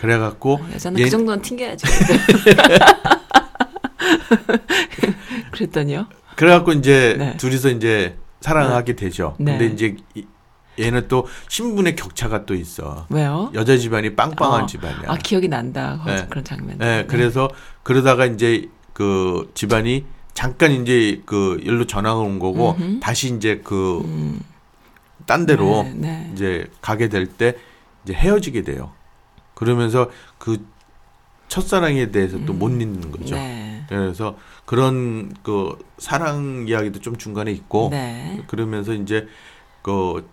그래갖고 여자는 얘- 그 정도는 튕겨야지. 그랬더니요. 그래갖고 이제 네. 둘이서 이제 사랑하게 되죠. 네. 근데 이제 이- 얘는 또 신분의 격차가 또 있어. 왜요? 여자 집안이 빵빵한 어. 집안이야. 아 기억이 난다. 거- 네. 그런 장면. 네, 그래서 그러다가 이제 그 집안이 잠깐 이제 그 일로 전화가 온 거고 음흠. 다시 이제 그 음. 딴 데로 네, 네. 이제 가게 될 때 이제 헤어지게 돼요. 그러면서 그 첫사랑에 대해서 또못 잊는 거죠. 음. 네. 그래서 그런 그 사랑 이야기도 좀 중간에 있고 네. 그러면서 이제 그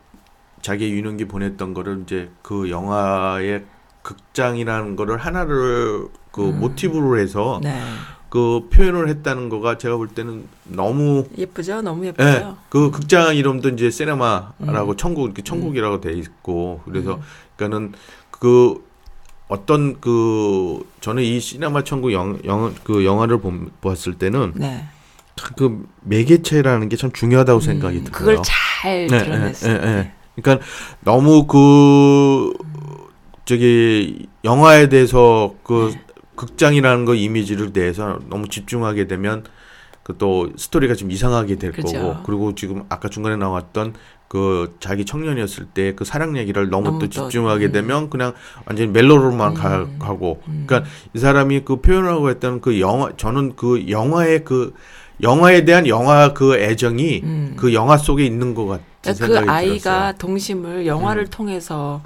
자기 유년기 보냈던 거를 이제 그 영화의 극장이라는 거를 하나를 그 음. 모티브로 해서 네. 그 표현을 했다는 거가 제가 볼 때는 너무 예쁘죠? 너무 예, 예쁘죠? 그 극장 이름도 이제 세네마라고 음. 천국 이렇게 천국이라고 돼 있고 그래서 음. 그러니까는 그 어떤 그 저는 이 시네마 천국 영, 영, 그 영화를 봄- 보았을 때는 네. 참그 매개체라는 게 참 중요하다고 생각이 음, 들어요. 그걸 잘 네, 드러냈어요. 예, 예, 예. 그러니까 너무 그 저기 영화에 대해서 그 네. 극장이라는 거 이미지를 대해서 너무 집중하게 되면 그 또 스토리가 좀 이상하게 될 그죠. 거고 그리고 지금 아까 중간에 나왔던 그 자기 청년이었을 때 그 사랑 얘기를 너무, 너무 또 또, 집중하게 음. 되면 그냥 완전히 멜로로만 가, 음. 가 고 음. 그러니까 이 사람이 그 표현하고 했던 그 영화 저는 그 영화의 그 영화에 대한 영화 그 애정이 음. 그 영화 속에 있는 것 같은 그러니까 생각이 그 아이가 들었어요. 동심을 영화를 음. 통해서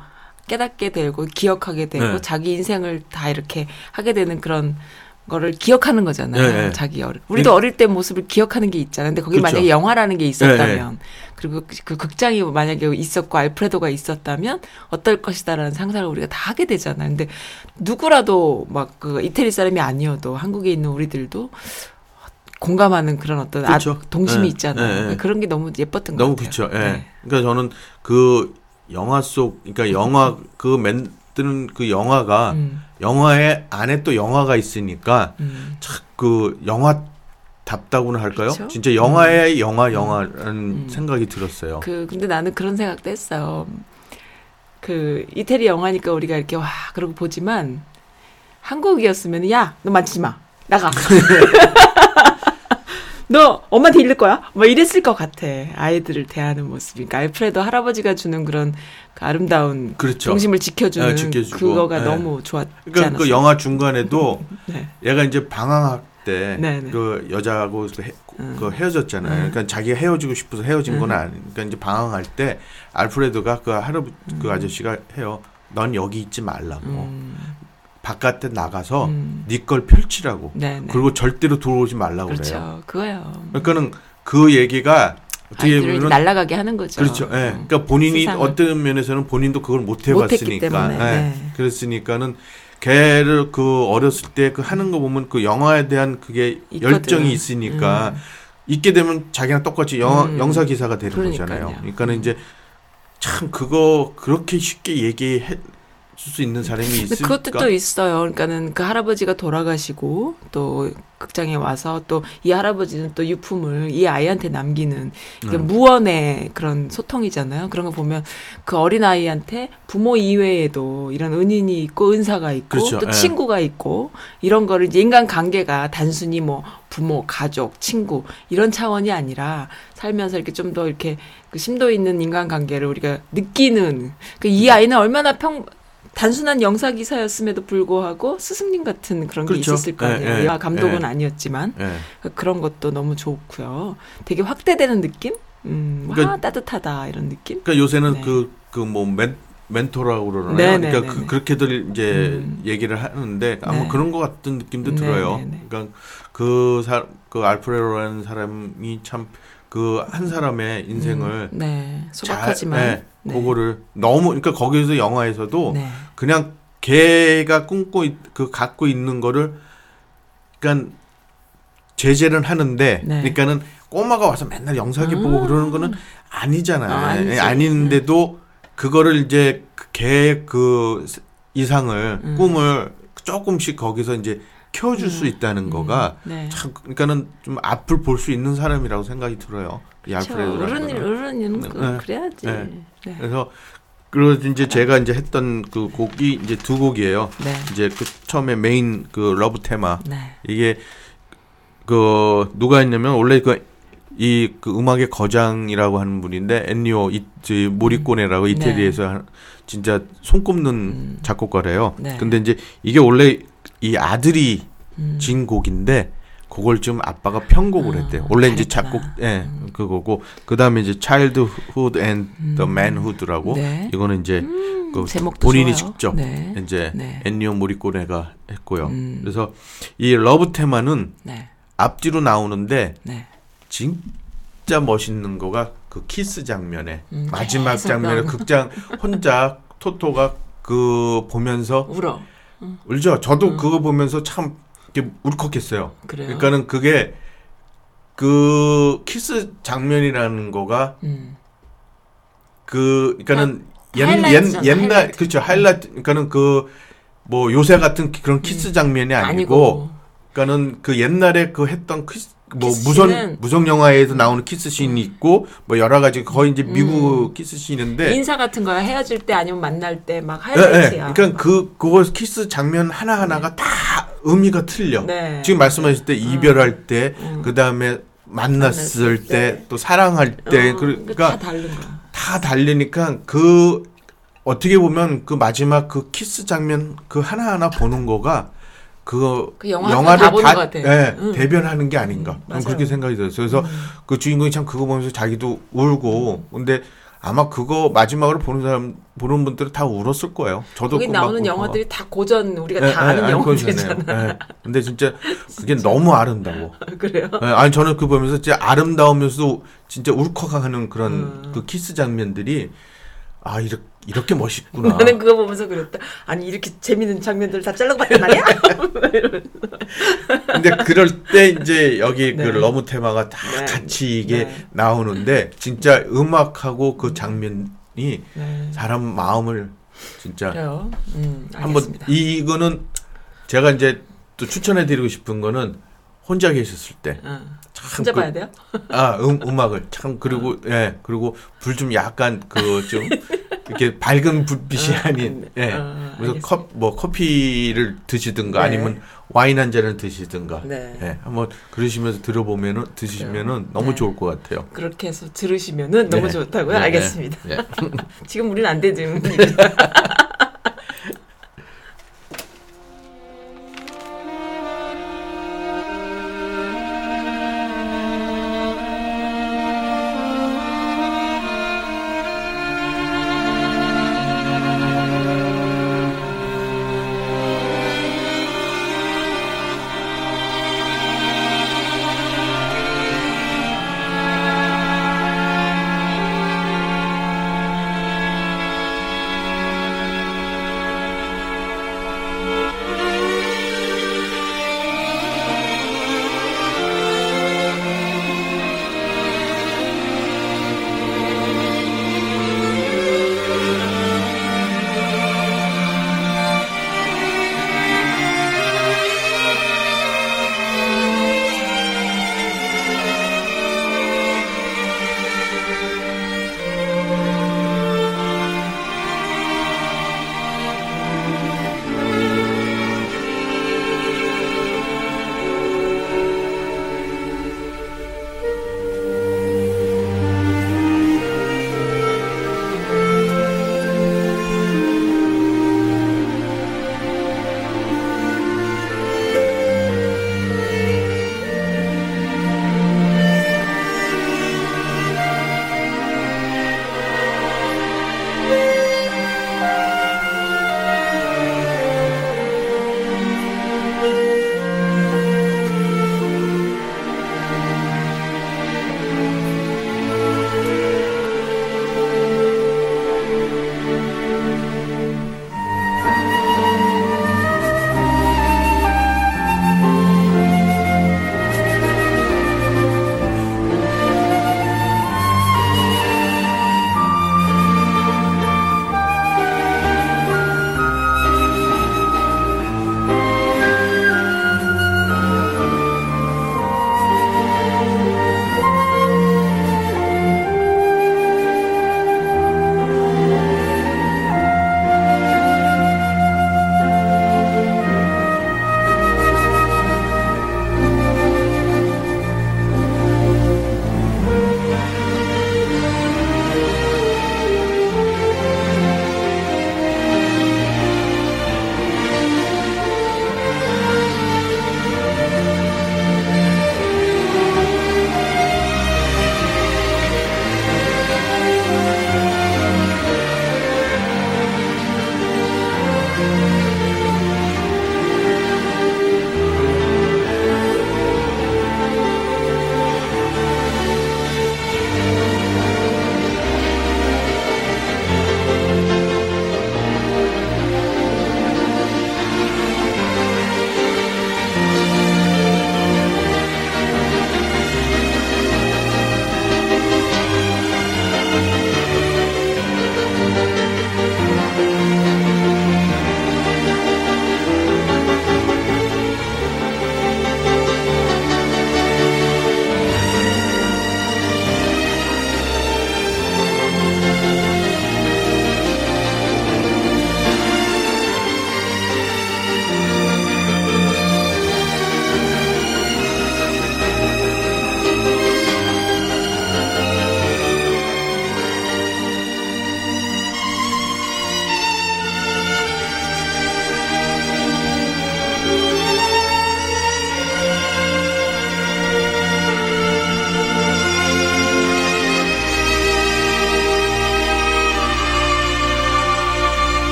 깨닫게 되고 기억하게 되고 네. 자기 인생을 다 이렇게 하게 되는 그런 거를 기억하는 거잖아요. 네, 네. 자기 어릴 우리도 어릴 때 모습을 기억하는 게 있잖아요. 근데 거기 그렇죠. 만약에 영화라는 게 있었다면 네, 그리고 그, 그 극장이 만약에 있었고 알프레도가 있었다면 어떨 것이다라는 상상을 우리가 다 하게 되잖아요. 근데 누구라도 막 그 이태리 사람이 아니어도 한국에 있는 우리들도 공감하는 그런 어떤 아, 그렇죠. 동심이 네, 있잖아요. 그런 게 너무 예뻤던 것 너무 같아요. 그렇죠. 예. 네. 그러니까 저는 그 영화 속 그러니까 영화 그만 드는 그 영화가 음, 영화의 안에 또 영화가 있으니까 음. 참그 영화 답다고는 할까요? 그쵸? 진짜 영화의 영화 영화라는 음. 생각이 들었어요. 그 근데 나는 그런 생각도 했어요. 그 이태리 영화니까 우리가 이렇게 와 그러고 보지만 한국이었으면 야 너 만지지 마 나가 너 엄마한테 잃을 거야 뭐 이랬을 것 같아 아이들을 대하는 모습 그러니까 알프레도 할아버지가 주는 그런 그 아름다운 그렇죠. 동심을 지켜주는 네, 지켜주고, 그거가 네. 너무 좋았지 그러니까 않았어요? 그 영화 중간에도 네. 얘가 이제 방황할 때 네, 네. 그 여자하고 그, 헤, 음. 그 헤어졌잖아요. 음. 그러니까 자기가 헤어지고 싶어서 헤어진 건 음. 아니. 그러니까 이제 방황할 때 알프레드가 그 할아버지 그 아저씨가 해요. 넌 여기 있지 말라고. 음, 바깥에 나가서 음. 네걸 펼치라고. 네, 네. 그리고 절대로 들어오지 말라고 그래요. 그렇죠 그거요 그러니까는 그 얘기가 어떻게 보면 날아가게 하는 거죠 그렇죠. 예. 음. 그러니까 본인이 세상을. 어떤 면에서는 본인도 그걸 못 해봤으니까. 예. 네. 그랬으니까는 걔를 그 어렸을 때 그 하는 거 보면 그 영화에 대한 그게 있거든. 열정이 있으니까 음. 있게 되면 자기랑 똑같이 영화 음. 영사 기사가 되는 그러니까요. 거잖아요. 그러니까는 이제 참 그거 그렇게 쉽게 얘기해 줄수 있는 사람이 있을까? 그것도 또 있어요. 그러니까는 그 할아버지가 돌아가시고 또 극장에 와서 또 이 할아버지는 또 유품을 이 아이한테 남기는 이게 음. 무언의 그런 소통이잖아요. 그런 거 보면 그 어린 아이한테 부모 이외에도 이런 은인이 있고 은사가 있고 그렇죠. 또 예. 친구가 있고 이런 거를 이제 인간 관계가 단순히 뭐 부모, 가족, 친구 이런 차원이 아니라 살면서 이렇게 좀 더 이렇게 그 심도 있는 인간 관계를 우리가 느끼는 그이 아이는 얼마나 평 단순한 영사 기사였음에도 불구하고 스승님 같은 그런 게 그렇죠. 있었을 거 아니에요. 예, 예, 감독은 예. 아니었지만 예. 그런 것도 너무 좋고요. 되게 확대되는 느낌? 음, 와 그러니까- 따뜻하다 이런 느낌? 그러니까 요새는 네. 그그뭐 멘토라고 그러나요? 네, 네, 그러니까 네, 그, 네. 그렇게들 이제 음. 얘기를 하는데 아마 네. 그런 것 같은 느낌도 네, 들어요. 네, 네. 그러니까 그, 사, 그 알프레로라는 사람이 참 그 한 사람의 인생을 음, 네 잘- 소박하지만 네, 네. 그거를 너무 그러니까 거기서 영화에서도 네. 그냥 걔가 있- 그 갖고 있는 거를 그러니까 제재는 하는데 네. 그러니까는 꼬마가 와서 맨날 영상에 보고 음. 그러는 거는 아니잖아요. 아. 예, 아닌데도 그거를 이제 걔그 이상을 음. 꿈을 조금씩 거기서 이제 키워줄 수 있다는 거가 네. 참 그러니까는 좀 앞을 볼 수 있는 사람이라고 생각이 들어요. 이 그렇죠. 알프레드라는 어른 거는. 어른이는 그, 네. 그래야지. 네. 네. 그래서 그리고 이제 제가 이제 했던 그 곡이 이제 두 곡이에요. 네. 이제 그 처음에 메인 그 love 테마 네. 이게 그 누가 했냐면 원래 그 이 그 음악의 거장이라고 하는 분인데 엔니오 이 모리꼬네라고 이태리에서 한- 진짜 손꼽는 음. 작곡가래요. 네. 근데 이제 이게 원래 이 아들이 음. 진 곡인데 그걸 좀 아빠가 편곡을 아, 했대요. 원래 이제. 작곡 예 그거고 그 다음에 이제 Childhood and the Manhood라고 네. 이거는 이제 그 제목도 본인이 좋아요. 직접 네. 이제 네. 엔니오 모리꼬네가 했고요. 음. 그래서 이 love 테마는 네. 앞뒤로 나오는데 네. 진짜 멋있는 거가 그 키스 장면에 음, 마지막 장면에. 극장 혼자 토토가 그 보면서 울어. 울죠. 저도 그거 보면서 참 울컥했어요. 음. 그래요. 그러니까는 그게 그 키스 장면이라는 거가 음. 그 그러니까는 옛, 하이라이트잖아, 옛, 옛날. 그렇죠 하이라이트 그러니까는 그 뭐 요새 같은 그런 키스 장면이 아니고, 음. 아니고. 그러니까는 그 옛날에 그 했던 키스 뭐 무선 무성 영화에서 나오는 키스 씬이 있고 뭐 여러 가지 거의 이제 미국 키스 씬인데 인사 같은 거야 헤어질 때 아니면 만날 때막 예, 예. 하이라이트야. 그러니까 그 그거 키스 장면 하나 하나가 다 의미가 틀려. 네. 지금 말씀하실 때 이별할 때, 그 다음에 만났을 때, 때. 또 사랑할 때, 어, 그러니까 다 다른 거야. 다 달리니까 그 어떻게 보면 그 마지막 그 키스 장면 그 하나 하나 보는 거가 그, 그 영화 것 같아. 예, 응. 대변하는 게 아닌가. 음. 그렇게 생각이 들었어요. 그래서 그 주인공이 참 그거 보면서 자기도 울고, 근데 아마 그거 마지막으로 보는 사람 보는 분들은 다 울었을 거예요. 저도 거기 그거 막 나오는. 영화들이 다 고전 우리가 예, 다 예, 아는 알고 영화들이잖아. 있잖아요. 예. 근데 진짜 그게 너무 아름다워. 그래요? 예, 아니 저는 그 보면서 진짜 아름다우면서도 진짜 울컥하는 그런 음. 그 키스 장면들이 아 이렇게 이렇게 멋있구나. 나는 그거 보면서 그랬다. 아니 이렇게 재밌는 장면들 다 자르고 봤단 말이야? 근데 그럴 때 이제 여기 네. 그 love 테마가 다 네. 같이 이게 네. 나오는데 진짜 음악하고 그 장면이 네. 사람 마음을 진짜. 음, 한번. 이 이거는 제가 이제 또 추천해 드리고 싶은 거는 혼자 계셨을 때 어. 참 혼자 그- 봐야 돼요? 아, 음, 음악을 참 그리고 예 그리고 불 좀 약간 그좀 이렇게 밝은 불빛이 어, 아닌 예 어, 그래서 알겠습니다. 컵뭐 커피를 드시든가 네. 아니면 와인 한 잔을 드시든가 네. 예 한번 그러시면서 들어보면은 드시면은 너무 네. 좋을 것 같아요. 그렇게 해서 들으시면은 너무 네. 좋다고요? 네, 알겠습니다. 네. 지금 우리는 안 되지.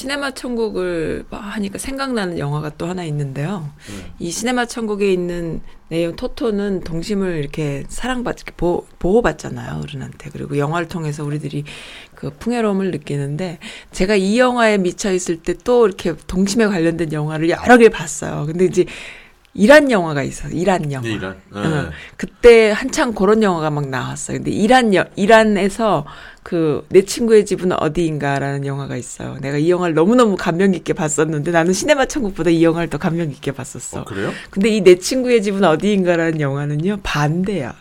시네마 천국을 하니까 생각나는 영화가 또 하나 있는데요. 네. 이 시네마 천국에 있는 내용 토토는 동심을 이렇게 사랑받, 보호, 보호받잖아요, 어른한테. 그리고 영화를 통해서 우리들이 그 풍요로움을 느끼는데 제가 이 영화에 미쳐 있을 때 또 이렇게 동심에 관련된 영화를 여러 개 봤어요. 근데 이제 이란 영화가 있어요. 이란 영화. 네, 이란. 네. 응. 그때 한창 그런 영화가 막 나왔어요. 근데 이란 여, 이란에서 그 내 친구의 집은 어디인가라는 영화가 있어요. 내가 이 영화를 너무너무 감명 깊게 봤었는데 나는 시네마 천국보다 이 영화를 더 감명 깊게 봤었어. 어, 그래요? 근데 이 내 친구의 집은 어디인가라는 영화는요 반대야.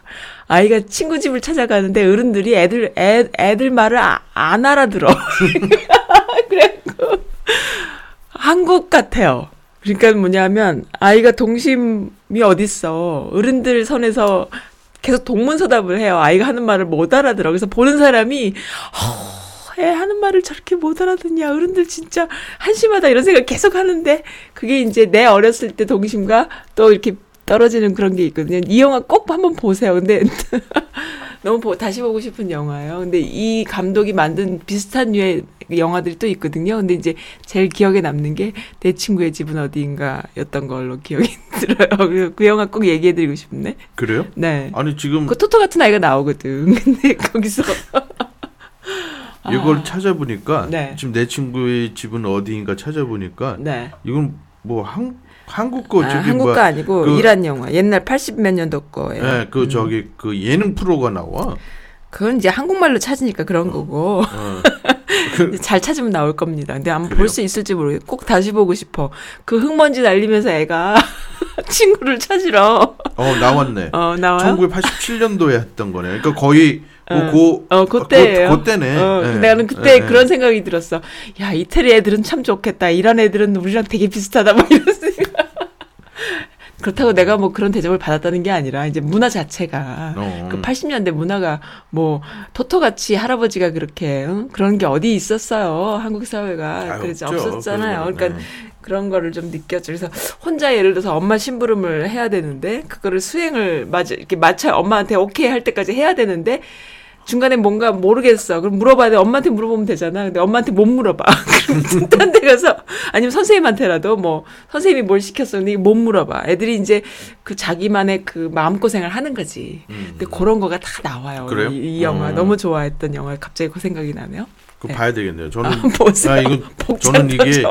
아이가 친구 집을 찾아가는데 어른들이 애들 애, 애들 말을 아- 안 알아들어. 그래갖고 한국 같아요. 그러니까 뭐냐면 아이가 동심이 어딨어. 어른들 선에서 계속 동문서답을 해요. 아이가 하는 말을 못 알아들어. 그래서 보는 사람이 허, 애 하는 말을 저렇게 못 알아듣냐. 어른들 진짜 한심하다 이런 생각 계속 하는데 그게 이제 내 어렸을 때 동심과 또 이렇게 떨어지는 그런 게 있거든요. 이 영화 꼭 한번 보세요. 근데 너무 보, 다시 보고 싶은 영화예요. 근데 이 감독이 만든 비슷한 류의 영화들이 또 있거든요. 근데 이제 제일 기억에 남는 게 내 친구의 집은 어디인가였던 걸로 기억이 들어요. 그래서 그 영화 꼭 얘기해드리고 싶네. 그래요? 네. 아니 지금 그 토토 같은 아이가 나오거든. 근데 거기서 이걸 찾아보니까 네. 지금 내 친구의 집은 어디인가 찾아보니까 네. 이건 뭐 한, 한국 거 아, 저기 한국 뭐거 아니고 그- 이란 영화. 옛날 80 몇 년도 거예요. 예, 그 저기 그 예능 프로가 나와. 그건 이제 한국말로 찾으니까 그런 거고. 어. 잘 찾으면 나올 겁니다. 근데 아마? 볼 수 있을지 모르겠고 꼭 다시 보고 싶어. 그 흙먼지 날리면서 애가 친구를 찾으러 어 나왔네. 어 나와요. 1987년도에 했던 거네. 그러니까 거의 어, 고, 어, 그때예요. 그, 그때네. 어, 예. 나는 그때 예, 그런 생각이 들었어. 야, 이태리 애들은 참 좋겠다. 이란 애들은 우리랑 되게 비슷하다. 막 이런 생각. 그렇다고 내가 뭐 그런 대접을 받았다는 게 아니라 이제 문화 자체가 어. 그 80년대 문화가 뭐 토토같이 할아버지가 그렇게 응? 그런 게 어디 있었어요. 한국 사회가 아, 그래서. 없었잖아요. 그러니까 거는. 그런 거를 좀 느꼈죠. 그래서 혼자 예를 들어서 엄마 심부름을 해야 되는데 그거를 수행을 맞아 이렇게 맞춰 엄마한테 오케이 할 때까지 해야 되는데 중간에 뭔가 모르겠어. 그럼 물어봐야 돼. 엄마한테 물어보면 되잖아. 근데 엄마한테 못 물어봐. 그럼 딴 데 가서 아니면 선생님한테라도 뭐 선생님이 뭘 시켰어. 근데 못 물어봐. 애들이 이제 그 자기만의 그 마음고생을 하는 거지. 음. 근데 그런 거가 다 나와요. 그래요? 이, 이 영화 어. 너무 좋아했던 영화 갑자기 그 생각이 나네요. 그거 네. 봐야 되겠네요. 저는 보세요. 아 이거 저는 복잡하죠? 이게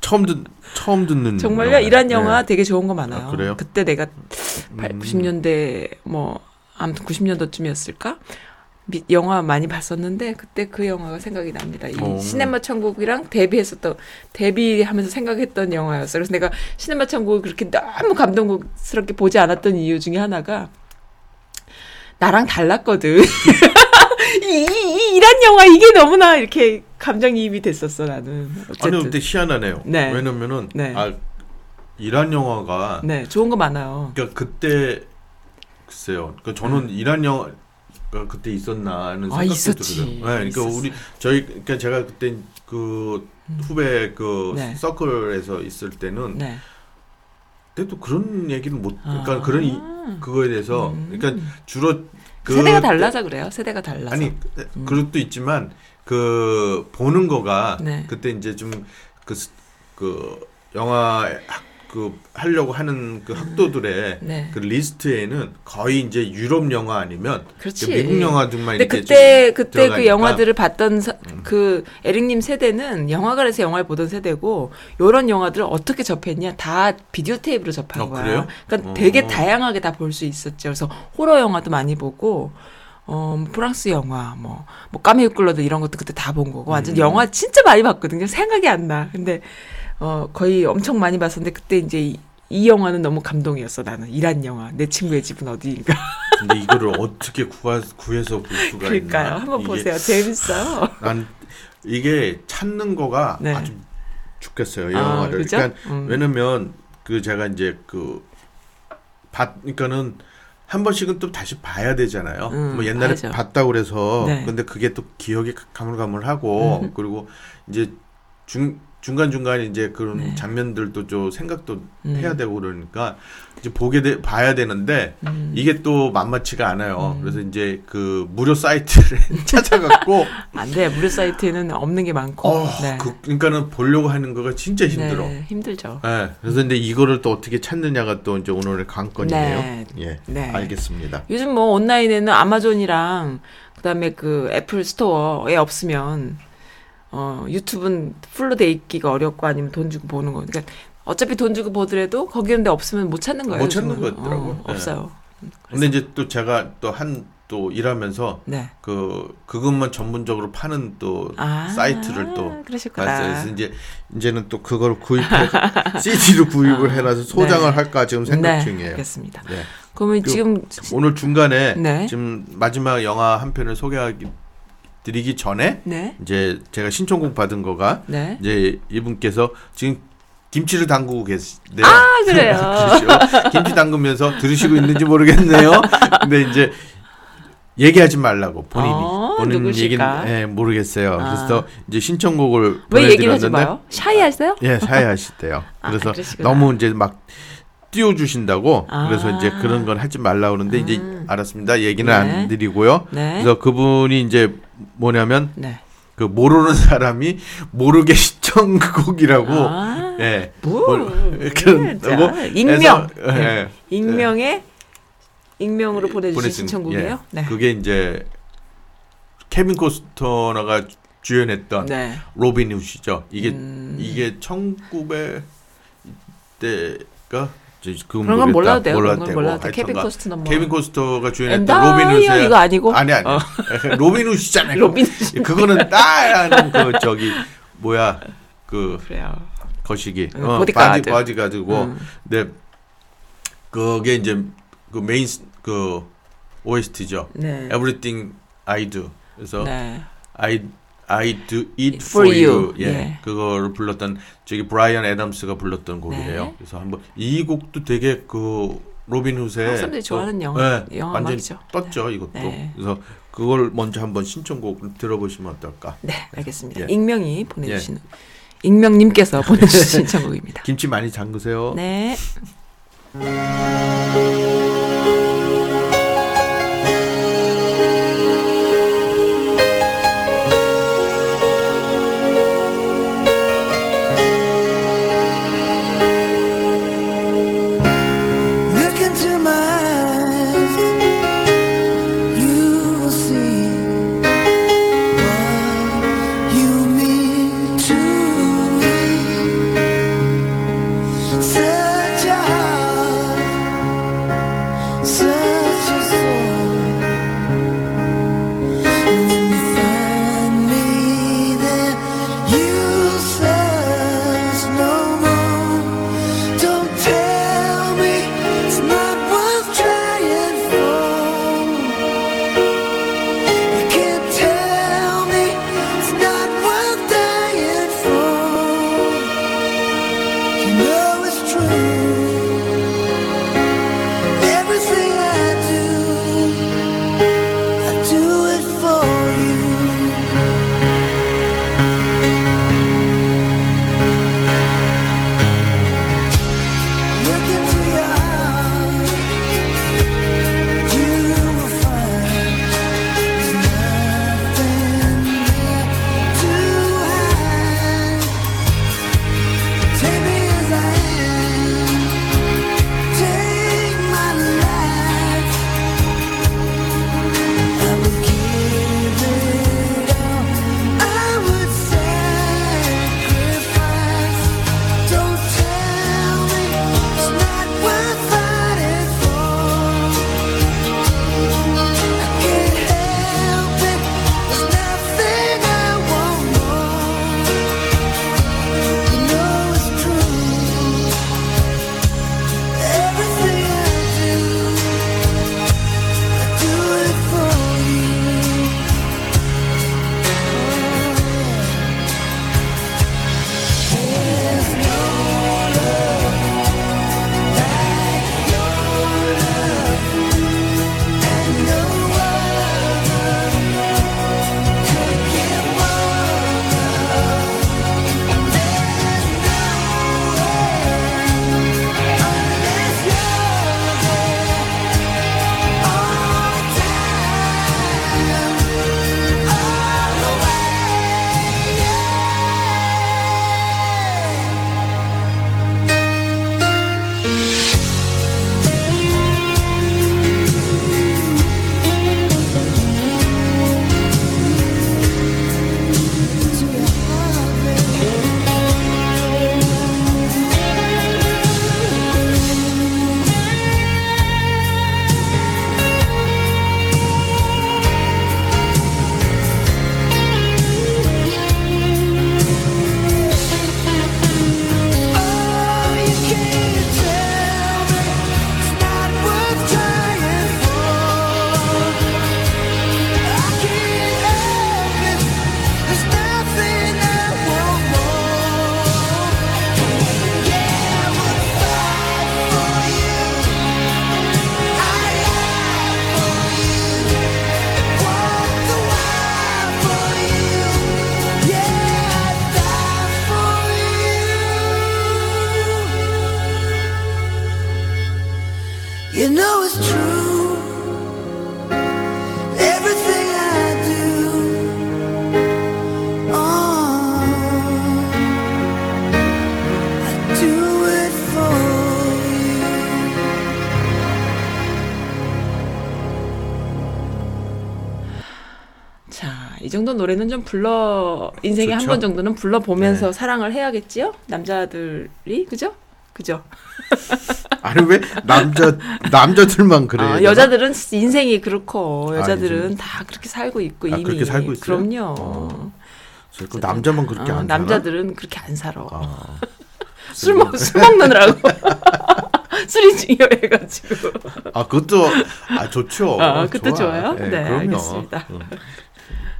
처음 듣 처음 듣는 정말요? 영화예요. 이란 영화 네. 되게 좋은 거 많아요. 아, 그래요? 그때 내가 팔 음. 90년대 뭐 아무튼 90년도쯤이었을까? 미, 영화 많이 봤었는데 그때 그 영화가 생각이 납니다. 이 어. 시네마 천국이랑 데뷔했었던 데뷔하면서 생각했던 영화였어요. 그래서 내가 시네마 천국을 그렇게 너무 감동스럽게 보지 않았던 이유 중에 하나가 나랑 달랐거든. 이, 이, 이 이란 영화 이게 너무나 이렇게 감정이입이 됐었어 나는. 어쨌든. 아니 근데 희한하네요. 네. 왜냐면은 네. 아 이란 영화가 네, 좋은 거 많아요. 그러니까 그때 글쎄요. 그러니까 저는 이란 영화가 그때 있었나 하는 아, 생각도 있었지. 들어요. 네, 그러니까 있었어. 우리 저희 그러니까 제가 그때 그 후배 그 네. 서클에서 있을 때는 네. 그때도 그런 얘기는 못 그러니까 아. 음. 그런 이, 그거에 대해서 그러니까 주로 그 세대가 달라서 그래요. 세대가 달라서. 아니 그것도 있지만 그 보는 거가 네. 그때 이제 좀그그 영화 학, 그 하려고 하는 그 학도들의 네. 그 리스트에는 거의 이제 유럽 영화 아니면 그렇지. 미국 영화들만 근데 이렇게 그때 좀 그때 그 들어가니까. 음. 영화들을 봤던 사, 그 에릭님 세대는 영화관에서 영화를 보던 세대고 요런 영화들을 어떻게 접했냐 다 비디오 테이프로 접한 어, 거야. 그래요? 그러니까 어. 되게 다양하게 다 볼 수 있었죠. 그래서 호러 영화도 많이 보고 어, 뭐 프랑스 영화, 뭐, 뭐, 까미유 끌로델 이런 것도 그때 다 본 거고, 완전 음. 영화 진짜 많이 봤거든요. 생각이 안 나. 근데, 어, 거의 엄청 많이 봤었는데, 그때 이제 이, 이 영화는 너무 감동이었어, 나는. 이란 영화. 내 친구의 집은 어디인가. 근데 이거를 어떻게 구하, 구해서 볼 수가 그러니까요. 있나? 한번 이게 보세요. 재밌어요. 난 이게 찾는 거가 네. 아주 죽겠어요 이 아, 영화를. 그죠? 그러니까 음. 왜냐면 그 제가 이제 그 봤, 그러니까는 한 번씩은 또 다시 봐야 되잖아요. 음, 뭐 옛날에 봐야죠. 봤다 그래서 네. 근데 그게 또 기억이 가물가물하고 그리고 이제 중 중간 중간 이제 그런 네. 장면들도 좀 생각도 음. 해야 되고 그러니까 이제 보게 돼 봐야 되는데 음. 이게 또 만만치가 않아요. 그래서 이제 그 무료 사이트를 찾아갖고 안 돼. 무료 사이트에는 없는 게 많고. 어, 네. 그, 그러니까는 보려고 하는 거가 진짜 힘들어. 네, 힘들죠. 예. 그래서 근데 이거를 또 어떻게 찾느냐가 또 이제 오늘의 관건이에요. 네. 예. 네. 알겠습니다. 요즘 뭐 온라인에는 아마존이랑 그다음에 그 애플 스토어에 없으면 어 유튜브는 full로 돼 있기가 어렵고 아니면 돈 주고 보는 거. 그러니까 어차피 돈 주고 보더라도 거기 있는데 없으면 못 찾는 거예요. 못 찾는 요즘은. 거 있더라고. 어, 네. 없어요. 근데 이제 또 제가 또 한 또 일하면서 네. 그 그것만 전문적으로 파는 또 아, 사이트를 또. 그래서 이제 이제는 또 그걸 구입해 CD로 구입을 해놔서 소장을 네. 할까 지금 생각 네, 중이에요. 알겠습니다. 네. 그러면 그- 지금 오늘 중간에 네. 지금 마지막 영화 한 편을 소개하기 드리기 전에 네. 이제 제가 신청곡 받은 거가 네. 이제 이분께서 지금 김치를 담그고 계시네요. 아, 그래요. 김치 담그면서 들으시고 있는지 모르겠네요. 근데 이제 얘기하지 말라고 본인이 어, 본인 누구실까? 얘기는 예, 모르겠어요. 아. 그래서 이제 신청곡을 왜 얘기를 하지 마요? 샤이하세요? 예, 사회하시대요. 아, 그래서 그러시구나. 너무 이제 막 띄워주신다고 아. 그래서 이제 그런 건 하지 말라 그러는데 이제 알았습니다. 얘기는 네. 안 드리고요. 네. 그래서 그분이 이제 뭐냐면 네. 그 모르는 사람이 모르게 신청곡이라고 아. 예. 뭐, 그런 자, 거 익명. 해서, 예. 네. 익명의 익명으로 보내주신 보내준- 신청곡이에요. 예. 네. 그게 이제 케빈 코스트너가 주연했던 네. 로빈 훗이죠. 이게 음. 이게 1900 때가 이제 그건 그런 건. 몰라도 돼요. 몰라도 건 되고 몰라도 돼. 케빈 하여튼간 코스트너 뭐. 케빈 코스트너가 주연했던 로빈 훗의 이거 아니고? 아니 아니 어. 로빈 훗이잖아요. 로빈 그거는 따라는 그 저기 뭐야 그 그래요. 거시기 음, 어. 바지 바지 가지고 음. 근데 그게 이제 그 메인 스- 그 OST죠. 네. Everything I Do. 그래서 네. I I do it For for, you. you. 예. 예. 그거를 불렀던 저기 브라이언 애덤스가 불렀던 곡이에요. 네. 그래서 한번 이 곡도 되게 그 로빈 한국 사람들이 좋아하는 또- 영화- 예, 영화 완전 음악이죠. 떴죠 이것도. 네. 그래서 그걸 먼저 한번 신청곡 들어보시면 어떨까? 네, 알겠습니다. 예. 익명이 보내주시는 익명님께서 보내주신 신청곡입니다. 김치 많이 담그세요. 네. 정도 노래는 좀 불러 인생에 한. 번 정도는 불러 보면서 네. 사랑을 해야겠지요? 남자들이 그죠? 그죠? 아니 왜 남자 남자들만 그래요? 아, 여자들은 인생이 그렇고 아, 여자들은 인생. 다 그렇게 살고 있고 아, 이미 그렇게 살고 있어요? 그럼요. 어. 그 남자만 그렇게 어, 안 살아? 남자들은 그렇게 안 살아. 아, 술, 먹, 술 먹느라고. 술이 중요해가지고. 아 그것도 아 좋죠. 아, 그것도 좋아. 좋아요? 네, 네, 그럼요. 알겠습니다. 응.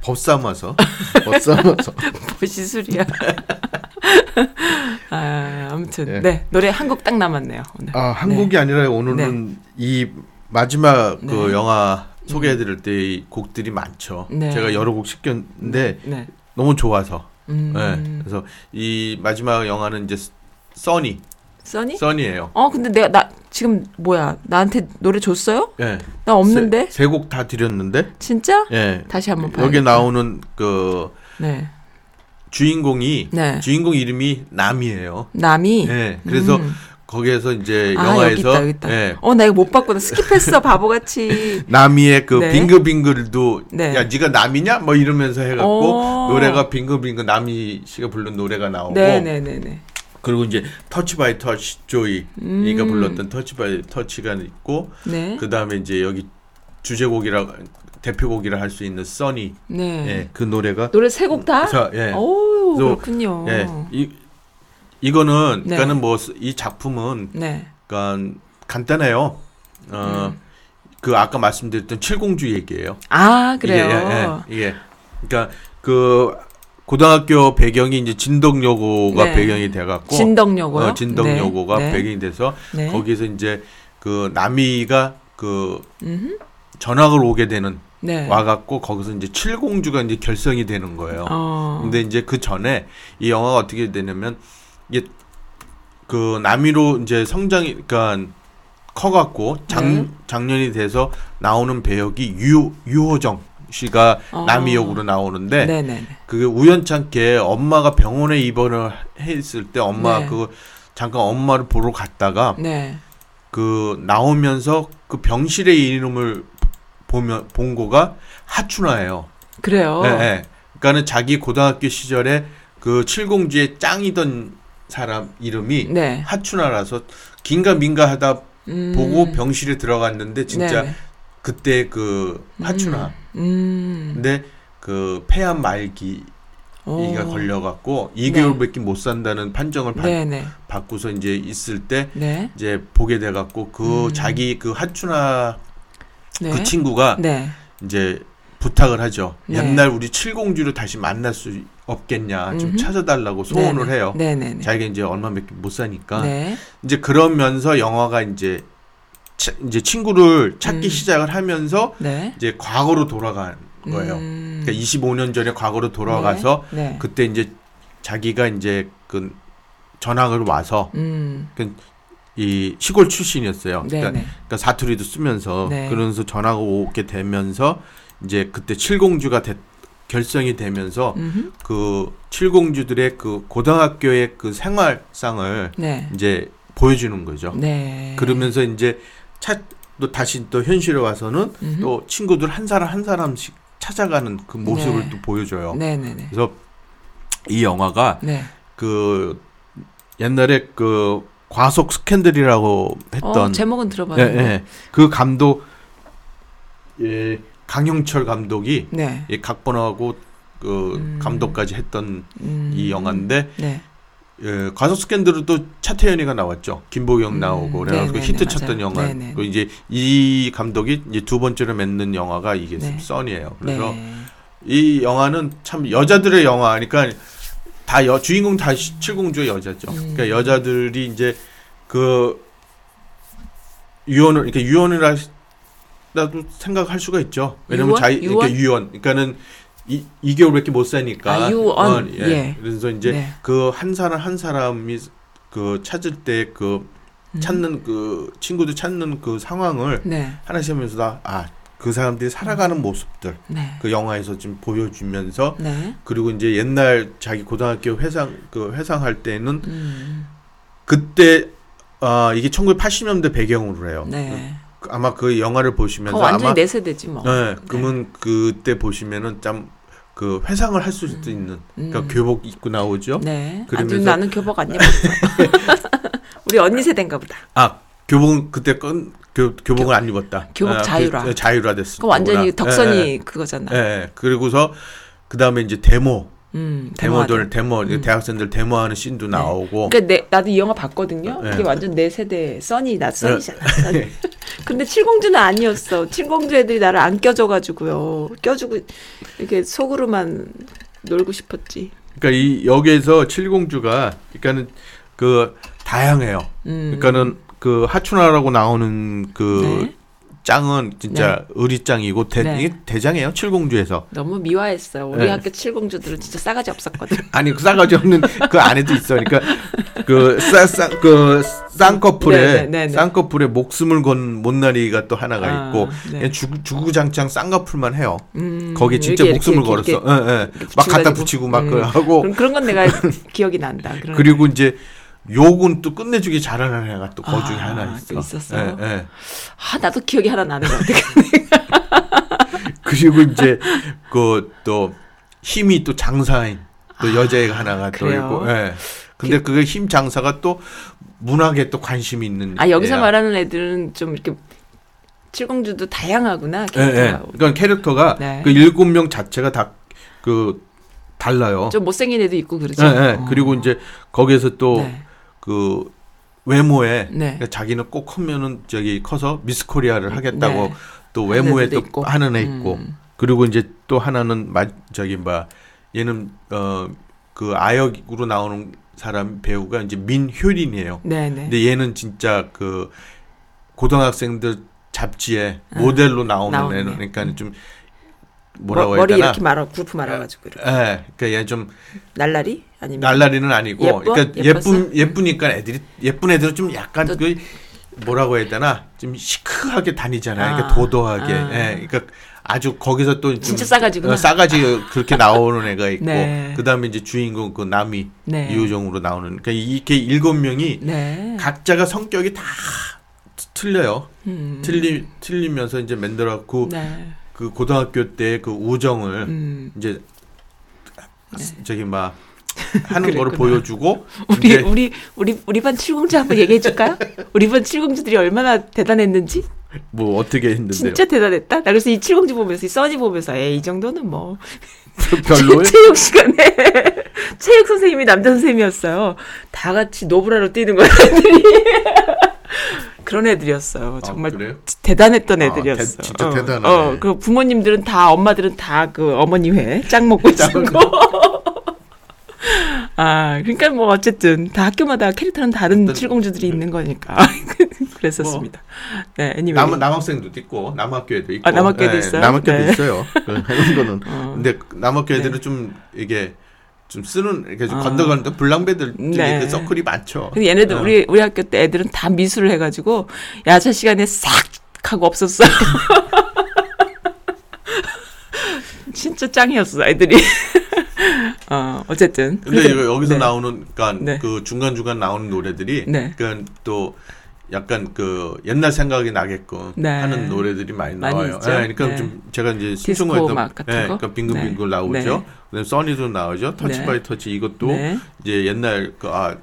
법 삼아서 법 삼아서 무엇이 술이야. 아, 아무튼. 네. 네. 노래 한 곡 딱 남았네요. 오늘. 아 한국이 아니라 오늘은 이 마지막 그 네. 영화 소개해드릴 때 이 곡들이 많죠. 네. 제가 여러 곡 시켰는데 네. 너무 좋아서. 음. 네. 그래서 이 마지막 영화는 이제 써니 써니? 써니예요. 어, 근데 내가, 나, 지금, 뭐야. 나한테 노래 줬어요? 예. 나 없는데? 세 곡 다 드렸는데. 진짜? 예. 다시 한번 봐요. 여기 나오는 그 네. 주인공이 네. 주인공 이름이 나미예요. 나미? 예. 그래서 음. 거기에서 이제 아, 영화에서 여기 있다, 여기 있다. 예. 어, 나 이거 못 봤구나. skip했어, 바보같이. 나미의 그 네. 빙글빙글도 네. 야 네가 나미냐 뭐 이러면서 해 갖고 어. 노래가 빙글빙글 나미 씨가 부른 노래가 나오고 네 네 네 네. 그리고 이제 Touch by Touch 조이가 음. 불렀던 Touch by Touch가 있고 네. 그 다음에 이제 여기 주제곡이라 대표곡이라 할 수 있는 써니 네. 예, 그 노래가 노래 세 곡 다? 그래서, 예. 오, 그래서, 그렇군요. 예, 이 이거는 네. 그러니까는 뭐 이 작품은 네. 그러니까 간단해요. 어, 음. 그 아까 말씀드렸던 칠공주 얘기예요. 아, 그래요. 이게, 예, 예, 이게 그러니까 그 고등학교 배경이 이제 진덕여고가 네. 배경이 돼갖고 진덕여고요? 어, 진덕여고가 네. 네. 배경이 돼서 네. 거기서 이제 그 남이가 그 음흠. 전학을 오게 되는 네. 와갖고 거기서 이제 칠공주가 이제 결성이 되는 거예요. 어. 근데 이제 그 전에 이 영화가 어떻게 되냐면 이게 그 남이로 이제 성장이 그러니까 커갖고 작, 네. 작년이 돼서 나오는 배역이 유 유호정 씨가 어. 남이 역으로 나오는데 네네네. 그게 우연찮게 엄마가 병원에 입원을 했을 때 엄마 네. 그 잠깐 엄마를 보러 갔다가 네. 그 나오면서 그 병실의 이름을 보면 본 거가 하춘화예요. 그래요. 예, 예. 그러니까는 자기 고등학교 시절에 그 칠공주의 짱이던 사람 이름이 네. 하춘화라서 긴가민가 하다 음. 보고 병실에 들어갔는데 진짜 네. 그때 그 하춘화. 음. 근데 그 폐암 말기 오. 이가 걸려갖고 네. 2개월밖에 못 산다는 판정을 받, 네네. 받고서 이제 있을 때 네. 이제 보게 돼갖고 그 음. 자기 그 하춘화 네. 그 친구가 네. 이제 부탁을 하죠. 네. 옛날 우리 칠공주를 다시 만날 수 없겠냐 좀 음흠. 찾아달라고 소원을. 해요. 네네네. 자기가 이제 얼마밖에 못 사니까 네. 이제 그러면서 영화가 이제 차- 이제 친구를 찾기 음. 시작을 하면서 네. 이제 과거로 돌아간 거예요. 음. 그러니까 25년 전에 과거로 돌아가서 네. 네. 그때 이제 자기가 이제 그 전학을 와서 음. 이 시골 출신이었어요. 네. 그러니까, 네. 그러니까 사투리도 쓰면서 네. 그러면서 전학을 오게 되면서 이제 그때 칠공주가 되- 결성이 되면서 음흠. 그 칠공주들의 그 고등학교의 그 생활상을 네. 이제 보여주는 거죠. 네. 그러면서 이제 차, 또 다시 또 현실에 와서는 음흠. 또 친구들 한 사람 한 사람씩 찾아가는 그 모습을 네. 또 보여줘요. 네네네. 그래서 이 영화가 네. 그 옛날에 그 과속 스캔들이라고 했던 어, 제목은 예, 들어봤는데. 예. 그 감독 예, 강형철 감독이 네. 이 각본하고 그 음. 감독까지 했던 음. 이 영화인데 네. 예, 과속 스캔들은 또 차태현이가 나왔죠. 김보경 음, 나오고 그래가지고 네네네, 히트 맞아요. 쳤던 영화. 네네. 그 이제 이 감독이 이제 두 번째로 맺는 영화가 이게 네. 써니예요. 그래서 네. 이 영화는 참 여자들의 영화니까 다 여, 주인공 다 시- 칠공주의 여자죠. 음. 그러니까 여자들이 이제 그 유언을 이렇게 유언을 하다도 생각할 수가 있죠. 왜냐면 유언? 자기 이렇게 유언? 유언, 그러니까는 이 2개월밖에 못 사니까. 아, 유언. 예. 예. 그래서 이제 네. 그한 사람 한 사람이 그 찾을 때그 음. 찾는 그 친구들 찾는 그 상황을 네. 하나씩 하면서 다 아 그 사람들이 살아가는 모습들 네. 그 영화에서 좀 보여주면서 네. 그리고 이제 옛날 자기 고등학교 회상 그 회상할 때는 음. 그때 아 이게 1980년대 배경으로 해요. 네. 아마 그 영화를 보시면서 완전히 아마 내 세대지 뭐. 네, 그러면 그때 보시면은 참 그 회상을 할 수도 있는 그러니까 교복 입고 나오죠. 네. 그러면서- 아주 나는 교복 안 입었어. 우리 언니 세대인가 보다. 아 교복은 그때 건 교, 교복을 안 입었다. 교복 아, 그- 자유라. 네, 자유라 됐을 그 완전히. 덕선이 예, 그거잖아. 예, 예. 그리고서 그 다음에 이제 데모, 음, 데모들. 데모, 대학생들 데모하는 씬도 나오고. 그러니까 내, 나도 이 영화 봤거든요. 네. 이게 완전 내 세대 써니 나 써니잖아. 써니. 근데 칠공주는 아니었어. 칠공주 애들이 나를 안 껴줘가지고요. 껴주고 이렇게 속으로만 놀고 싶었지. 그러니까 이 여기에서 칠공주가 그러니까는 그 다양해요. 음. 그러니까는 그 하춘아라고 나오는 그 네. 짱은 진짜 의리짱이고 대, 네. 이게 대장이에요. 칠공주에서. 너무 미화했어요. 우리 네. 학교 칠공주들은 진짜 싸가지 없었거든. 아니 그 싸가지 없는 그 안에도 있어. 그러니까 그쌍그 쌍꺼풀에 네, 네, 네, 네. 쌍꺼풀에 목숨을 건 못나리가 또 하나가 아, 있고 네. 주, 주구장창 쌍꺼풀만 해요. 음, 거기 진짜 이렇게 목숨을 이렇게 걸었어. 이렇게 예, 예. 막 갖다. 붙이고 막 음. 그 하고 그런, 건 내가 기억이 난다. 그리고 이제 욕은 또 끝내주기 잘하는 애가 또그 중에 아, 하나 있어. 또 있었어요? 예, 예. 아 나도 기억이 하나 나는 것 같아. 그리고 이제 그 또 힘이 또 장사인 또 여자애가 하나가 또 아, 그래요? 있고. 예. 근데 그게 힘 장사가 또 문학에 또 관심이 있는. 아 여기서 애야. 말하는 애들은 좀 이렇게 칠공주도 다양하구나. 예, 예. 캐릭터가. 그러니까 캐릭터가 네. 그 일곱 명 자체가 다그 달라요. 좀 못생긴 애도 있고 그러죠. 예, 예. 어. 그리고 이제 거기에서 또 네. 그 외모에 네. 그러니까 자기는 꼭 크면은 저기 커서 미스 코리아를 하겠다고 네. 또 외모에 또 있고. 하는 애 있고 음. 그리고 이제 또 하나는 마, 저기 뭐 얘는 어 그 아역으로 나오는 사람 배우가 이제 민효린이에요. 네네. 근데 얘는 진짜 그 고등학생들 잡지에 모델로 나오는 아, 나오네. 애는 그러니까 좀 뭐라고 머, 해야 머리 되나? 이렇게 말아 구프 말아가지고 이렇게. 예, 그러니까 얘 좀 날라리 아니면 날라리는 아니고, 예뻐? 그러니까? 예쁜 예쁘니까 애들이 예쁜 애들은 좀 약간 또- 그 뭐라고 해야 되나 좀 시크하게 다니잖아요. 아, 그러니까 도도하게. 아. 예, 그러니까 아주 거기서 또좀 진짜 싸가지구나. 어, 싸가지 그렇게 나오는 애가 있고, 네. 그다음에 이제 주인공 그 남이 네. 이효정으로 나오는. 그러니까 이렇게 일곱 명이 네. 각자가 성격이 다 트- 틀려요. 음. 틀리 틀리면서 이제 만들었고 네. 그 고등학교 때 그 우정을 음. 이제 저기 막 하는 그랬구나. 거를 보여주고 우리 우리 우리 우리 반 칠공주 한번 얘기해 줄까요? 우리 반 칠공주들이 얼마나 대단했는지 뭐 어떻게 했는데요? 진짜 대단했다. 나 그래서 이 칠공주 보면서 이 써니 보면서 에이 정도는 뭐 별로예요? 체육 시간에 체육 선생님이 남자 선생님이었어요. 다 같이 노브라로 뛰는 거야 애들이. 그런 애들이었어요. 정말 아? 대단했던 아, 애들이었어. 대- 진짜 어, 대단하네. 어, 그 부모님들은 다 엄마들은 다 그 어머니 회짱 먹고 있었고. 아, 그러니까 뭐 어쨌든 다 학교마다 캐릭터는 다른 어떤- 칠공주들이 있는 거니까 그랬었습니다. 네, 애니메이. 남 남학생도 있고 남학교에도 있고 아, 남학교도 있어요? 남학교도 네. 있어요. 그 하는 거는 어. 근데 남학교 애들은 네. 좀 이게 좀 쓰는 이렇게 좀 아. 건더건더 불량배들 중에 네. 그 서클이 많죠. 근데 얘네들 어. 우리 우리 학교 때 애들은 다 미술을 해가지고 야자 시간에 싹 하고 없었어요. 진짜 짱이었어 애들이. 어 어쨌든. 근데 그래서- 여기서 네. 나오는 그러니까 네. 그 중간 중간 나오는 노래들이 네. 그러니까 또 약간 그 옛날 생각이 나게끔 네. 하는 노래들이 많이 많이 나와요. 있죠. 예, 그러니까 네. 좀 제가 이제 신청했던 예, 거? 그러니까 빙글빙글 네. 나오죠. 네. 그다음에 써니도 나오죠. 터치 네. by Touch 이것도 네. 이제 옛날 그아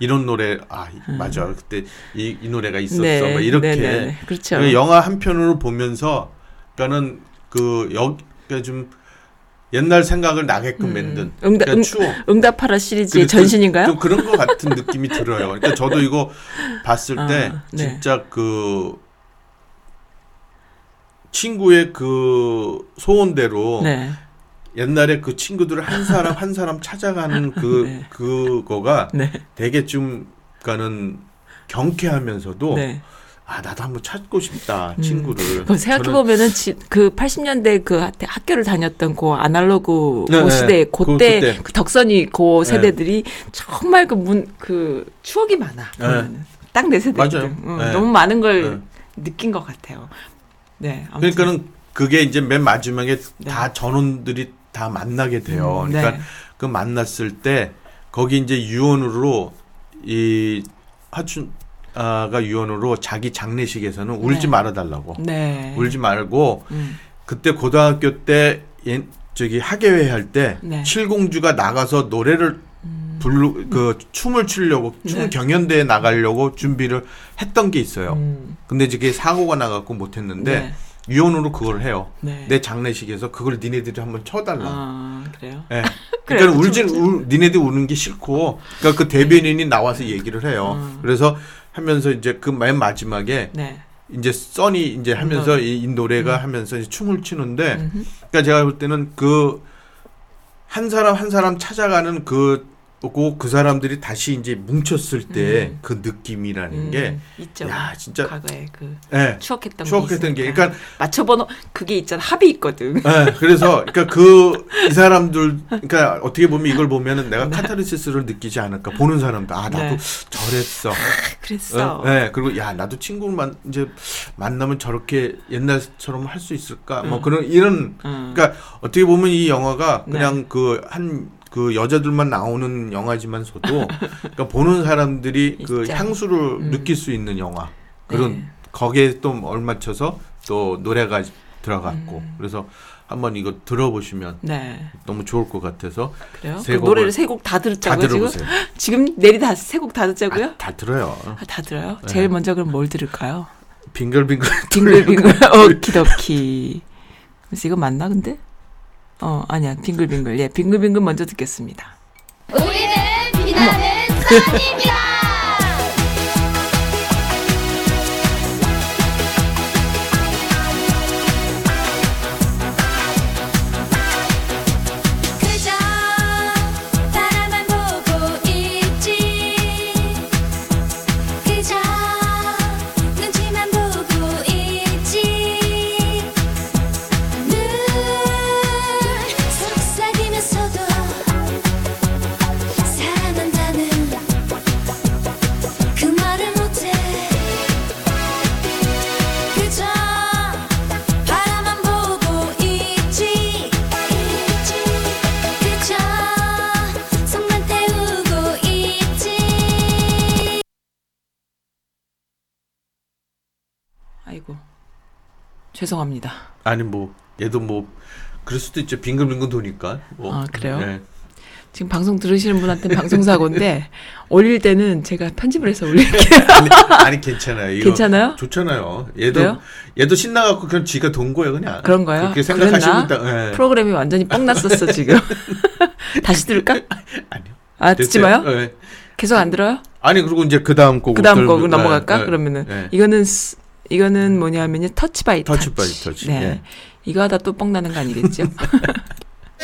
이런 노래 아 맞아 그때 이, 이 노래가 있었어 네. 막 이렇게. 그렇죠. 그 영화 한 편으로 보면서 그러니까는 그 여기가 좀 옛날 생각을 나게끔 만든 응답- 그러니까 응- 추억 응답하라 시리즈의 그- 전신인가요? 좀 그런 것 같은 느낌이 들어요. 그러니까 저도 이거 봤을 때 아, 네. 진짜 그 친구의 그 소원대로 네. 옛날에 그 친구들을 한 사람 한 사람 찾아가는 그 네. 그거가 네. 되게 좀 가는 경쾌하면서도 네. 아 나도 한번 찾고 싶다 친구를. 그 생각해 보면은 그 80년대 그 하- 학교를 다녔던 그 아날로그 네, 그 네. 시대 그- 그때 그때. 그 덕선이 그 세대들이 정말 그문그 추억이 많아. 보면은. 딱내 세대거든. 맞아요. 응, 네. 너무 많은 걸 네. 느낀 것 같아요. 네. 아무튼. 그러니까는 그게 이제 맨 마지막에 네. 다 전원들이 다 만나게 돼요. 음, 그러니까 네. 그 만났을 때 거기 이제 유언으로 이 하춘 여자가 유언으로 자기 장례식에서는 울지 네. 말아달라고 네. 울지 말고 음. 그때 고등학교 때 옛- 저기 학예회 할때 네. 음. 칠공주가 나가서 노래를 부르 그 춤을 추려고 춤 네. 경연대에 나가려고 준비를 했던 게 있어요. 음. 근데 이제 그게 사고가 나갖고 못했는데 네. 유언으로 그걸 해요. 네. 내 장례식에서 그걸 니네들이 한번 쳐달라. 아, 그래요? 예. 그래, 그러니까 울진 그쵸, 울, 니네들 우는 게 싫고, 그러니까 그 대변인이 나와서 얘기를 해요. 음. 그래서 하면서 이제 그 맨 마지막에 네. 이제 써니 이제 하면서 음. 이, 이 노래가 하면서 이제 춤을 추는데, 음흠. 그러니까 제가 볼 때는 그 한 사람 한 사람 찾아가는 그, 그, 그 사람들이 다시 이제 뭉쳤을 때 음. 그 느낌이라는 음, 게, 있죠. 야, 진짜, 과거에 그 예. 추억했던 추억했던 게, 있으니까. 그러니까 맞춰번호 그게 있잖아 합이 있거든. 예, 그래서 그러니까 그 이 사람들 그러니까 어떻게 보면 이걸 보면은 내가 카타르시스를 느끼지 않을까 보는 사람도 아 나도 네. 저랬어. 그랬어. 어? 네, 그리고 야 나도 친구를 만 이제 만나면 저렇게 옛날처럼 할 수 있을까? 뭐 음. 그런 이런 음. 그러니까 어떻게 보면 이 영화가 네. 그냥 그한 그 여자들만 나오는 영화지만서도 그러니까 보는 사람들이 그 있죠. 향수를 음. 느낄 수 있는 영화 그런 네. 거기에 또 얼맞춰서 또 노래가 들어갔고 음. 그래서 한번 이거 들어보시면 네. 너무 좋을 것 같아서 그래요? 세그 노래를 세곡다다 들었자고요 지금? 지금 내리 다 세 곡 다 듣자고요? 아, 다 들어요. 아, 다 들어요? 네. 제일 먼저 그럼 뭘 들을까요? 빙글빙글 빙글빙글 오키도키. 그래서 이거 맞나 근데? 어 아니야 빙글빙글 예 빙글빙글 먼저 듣겠습니다. 우리는 빛나는 선입니다. 죄송합니다. 아니 뭐 얘도 뭐 그럴 수도 있죠. 빙글빙글 도니까. 뭐. 아, 그래요? 네. 지금 방송 들으시는 분한테 방송 사고인데 올릴 때는 제가 편집을 해서 올릴게요. 아니, 아니 괜찮아요. 괜찮아요? 좋잖아요. 얘도 그래요? 얘도 신나갖고 그냥 지가 돈 거예요 그냥. 그런가요? 그렇게 생각하시고? 있다. 네. 프로그램이 완전히 뻥 났었어 지금. 다시 들을까? 아니요. 아 듣지 됐어요? 마요? 네. 계속 안 들어요? 아니 그리고 이제 그 다음 곡. 그 다음 곡으로 넘어갈까? 그러면은 네. 이거는 스- 이거는 뭐냐면요 터치 바이 터치. 터치 바이 터치, 네. 예. 이거 하다 또 뻥 나는 거 아니겠죠?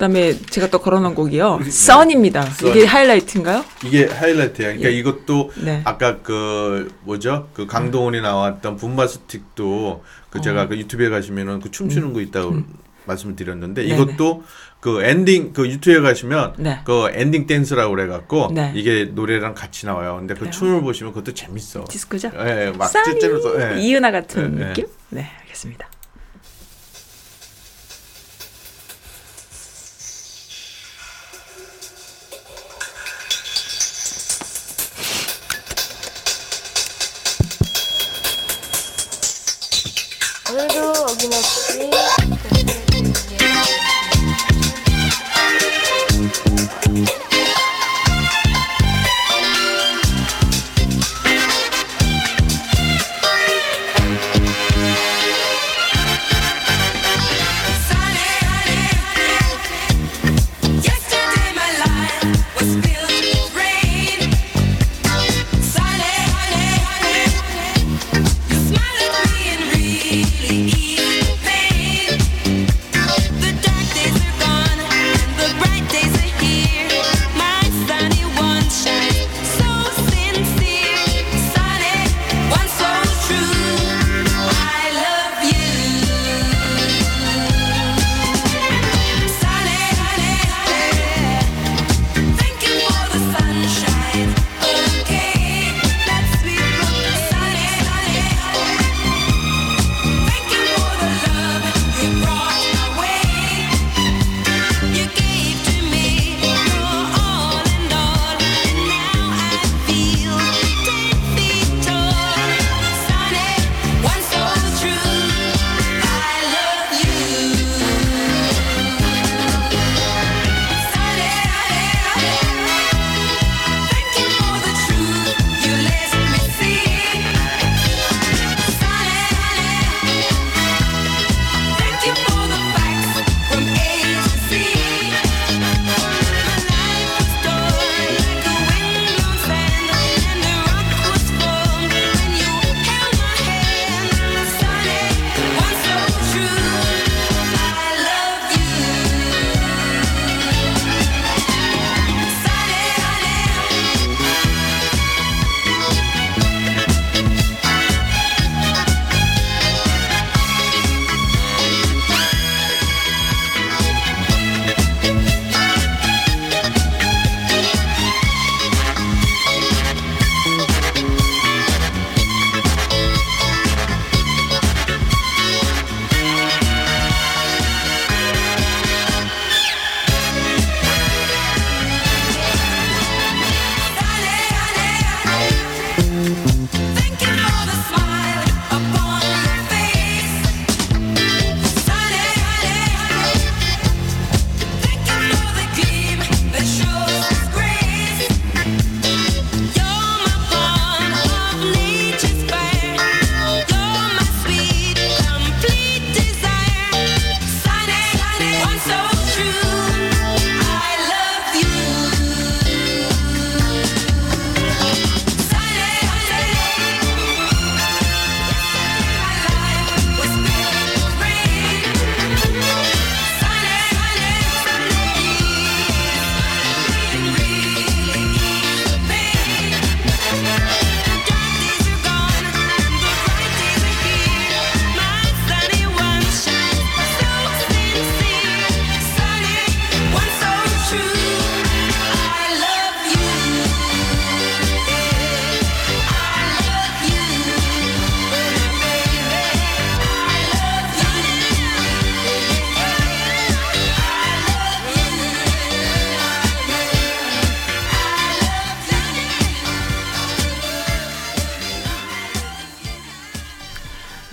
그다음에 제가 또 걸어놓은 곡이요. 써니입니다. 써니. 이게 하이라이트인가요? 이게 하이라이트야. 그러니까 예. 이것도 네. 아까 그 뭐죠? 그 강동원이 나왔던 Boombastic도 그 제가 그 유튜브에 가시면은 그 춤추는 거 있다고 말씀을 드렸는데 네네. 이것도 그 엔딩 그 유튜브에 가시면 네. 그 엔딩 댄스라고 그래 갖고 네. 이게 노래랑 같이 나와요. 근데 그 그래요? 춤을 보시면 그것도 재밌어. 디스코죠? 예, 예, 막 써니 찌찌르서 예. 이은하 같은 예, 예. 느낌? 네, 알겠습니다.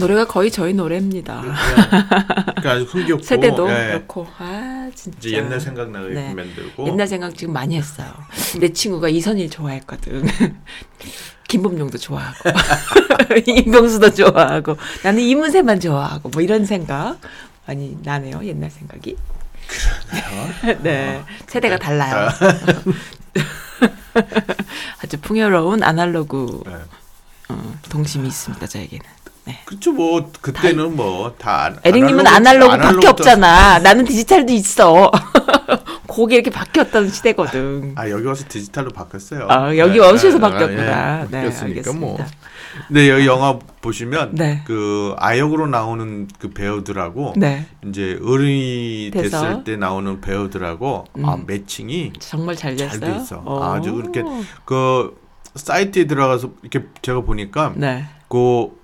노래가 거의 저희 노래입니다. 그러니까 아주 흥겹고 세대도 예. 그렇고 아 진짜 이제 옛날 생각 나게 네. 만들고 옛날 생각 지금 많이 했어요. 내 친구가 이선일 좋아했거든. 김범용도 좋아하고 임병수도 좋아하고 나는 이문세만 좋아하고 뭐 이런 생각 많이 나네요. 옛날 생각이. 네 세대가 달라요. 아주 풍요로운 아날로그 네. 어, 동심이 있습니다. 저에게는. 네. 그렇죠 뭐 그때는 뭐 다 에릭님은 아날로그 밖에 없잖아. 나는 디지털도 있어. 곡이 이렇게 바뀌었던 시대거든. 아 여기 와서 디지털로 바뀌었어요. 아, 여기 네, 오셔서 네, 바뀌었구나. 예, 네, 바뀌었으니까 뭐. 알겠습니다. 근데 여기 영화 보시면 네. 그 아역으로 나오는 그 배우들하고 네. 이제 어른이 돼서? 됐을 때 나오는 배우들하고 아, 음. 매칭이 정말 잘 됐어요. 잘 돼 있어. 오. 아주 그렇게 그 사이트에 들어가서 이렇게 제가 보니까 네. 그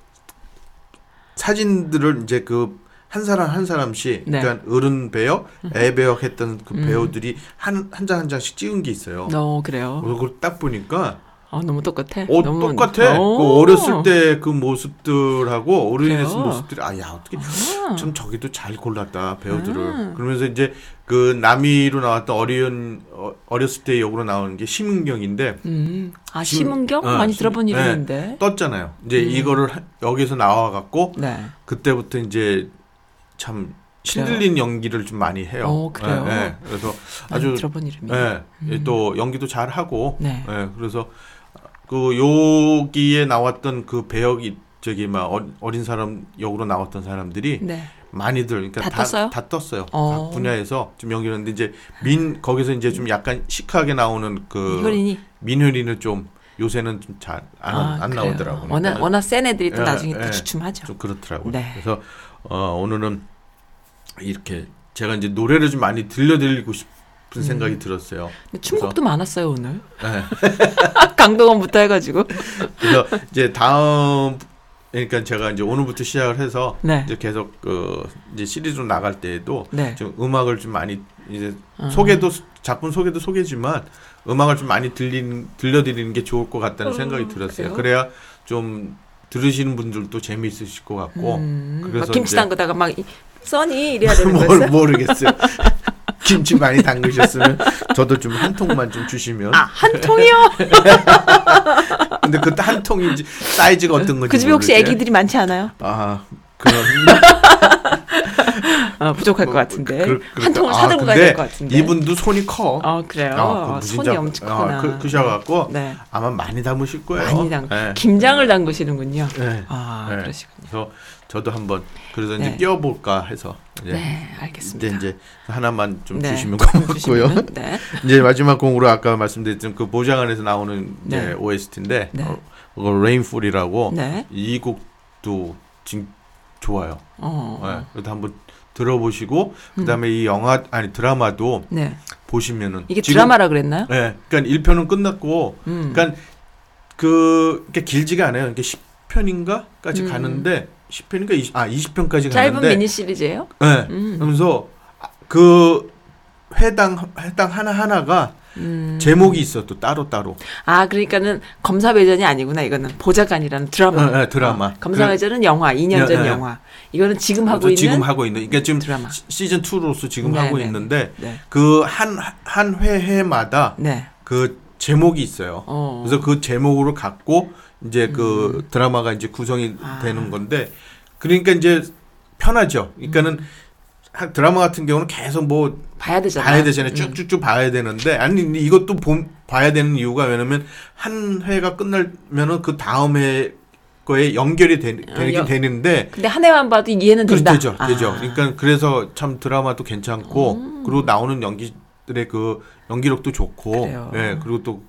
사진들을 이제 그 한 사람 한 사람씩 네. 그러니까 어른 배역, 애 배역 했던 그 음. 배우들이 한 한장한 장씩 찍은 게 있어요. 어, 그래요. 그걸 딱 보니까 어, 너무 똑같아. 어 너무 똑같아. 오. 그 어렸을 때 그 모습들하고 어른이 그래요? 됐을 모습들이 아야 어떻게 아. 참 저기도 잘 골랐다 배우들을. 음. 그러면서 이제 그 남이로 나왔던 어린 어, 어렸을 때 역으로 나오는 게 심은경인데 음. 아, 심은경? 어, 많이 심- 들어본 네. 이름인데. 떴잖아요. 이제 음. 이거를 하- 여기서 나와 갖고 네. 그때부터 이제 참 신들린 연기를 좀 많이 해요. 어, 그래요? 예, 예. 그래서 아주 들어본 이름이에요. 예, 또 연기도 잘 하고. 네. 예, 그래서 그 여기에 나왔던 그 배역이 저기 막 어- 어린 사람 역으로 나왔던 사람들이 네. 많이들 그러니까 다 다, 떴어요? 다 떴어요. 어. 각 분야에서 좀 연기를 했는데 이제 민 거기서 이제 좀 약간 시크하게 나오는 그 민효린은 좀 요새는 좀 잘안 아, 안. 나오더라고요. 워낙 워낙 센 애들이 또 예, 나중에 또 예. 주춤하죠. 좀 그렇더라고요. 네. 그래서 어, 오늘은 이렇게 제가 이제 노래를 좀 많이 들려드리고 싶 은 음. 생각이 들었어요. 근데 춤곡도 많았어요 오늘. 네. 강동원부터 해가지고. 그래서 이제 다음 그러니까 제가 이제 오늘부터 시작을 해서 네. 이제 계속 그 이제 시리즈로 나갈 때에도 네. 좀 음악을 좀 많이 이제 아. 소개도 작품 소개도 소개지만 음악을 좀 많이 들린 들려드리는 게 좋을 것 같다는 생각이 들었어요. 어, 그래요? 그래야 좀 들으시는 분들도 재미있으실 것 같고 음, 그래서 막 김치 담그다가 막 이- 써니 이래야 되는 뭘 거였어요? 모르겠어요. 김치 많이 담그셨으면 저도 좀 한 통만 좀 주시면. 아, 한 통이요? 근데 그때 한 통인지 사이즈가 어떤 건지 그 집에 혹시. 애기들이 많지 않아요? 아 그런 아, 부족할 것 같은데. 그- 한 그러니까- 통을 아, 사들고 가야 될 것 같은데. 이분도 손이 커. 아, 그래요? 아, 그 손이 무진장- 엄청 크구나. 아, 그, 크셔갖고 네. 아마 많이 담으실 거예요. 많이 담, 네. 김장을 담그시는군요. 네. 아, 네. 그러시군요. 그래서 저도 한번 그래서 이제 네. 끼워볼까 해서 이제 네, 알겠습니다. 이제 하나만 좀 네, 주시면 좀 고맙고요. 주시면은, 네. 이제 마지막 곡으로 아까 말씀드렸던 그 보장 안에서 나오는 이제 네. OST인데 네. 어, 그거 Rainfall이라고 네. 이 곡도 지금 좋아요. 어. 네. 그래도 한번 들어보시고 그다음에 이 영화 아니 드라마도 네. 보시면은 이게 지금- 드라마라 그랬나요? 네. 그러니까 1편은 끝났고 음. 그러니까 그 이렇게 길지가 않아요. 이렇게 10편인가까지 음. 가는데 10편인가 20, 아 20편까지 짧은 가는데 미니 시리즈예요? 네. 음. 그러면서 그 회당 회당 하나 하나가 음. 제목이 있어 또 따로 따로. 아, 그러니까는 검사배전이 아니구나. 이거는 보좌관이라는 드라마. 네, 네, 드라마. 어, 검사배전은 영화, 2년 전 네, 네. 영화. 이거는 지금 하고 또 있는 지금 하고 있는 그러니까 지금 드라마. 시- 시즌 2로서 지금 네, 하고 네. 있는데 네. 그한 한 회해마다 네. 그 제목이 있어요. 어. 그래서 그 제목으로 갖고 이제 그 드라마가 이제 구성이 음. 아. 되는 건데 그러니까 이제 편하죠. 그러니까는 음. 한 드라마 같은 경우는 계속 뭐 봐야 되잖아. 봐야 되잖아요. 음. 쭉쭉쭉 봐야 되는데 아니 이것도 봄, 봐야 되는 이유가 왜냐면 한 회가 끝나면은 그 다음 회 거에 연결이 되, 아, 되긴 연- 되는데 근데 한 해만 봐도 이해는 그렇죠, 된다. 되죠, 아. 되죠. 그러니까 그래서 참 드라마도 괜찮고 음. 그리고 나오는 연기들의 그 연기력도 좋고, 그래요. 예 그리고 또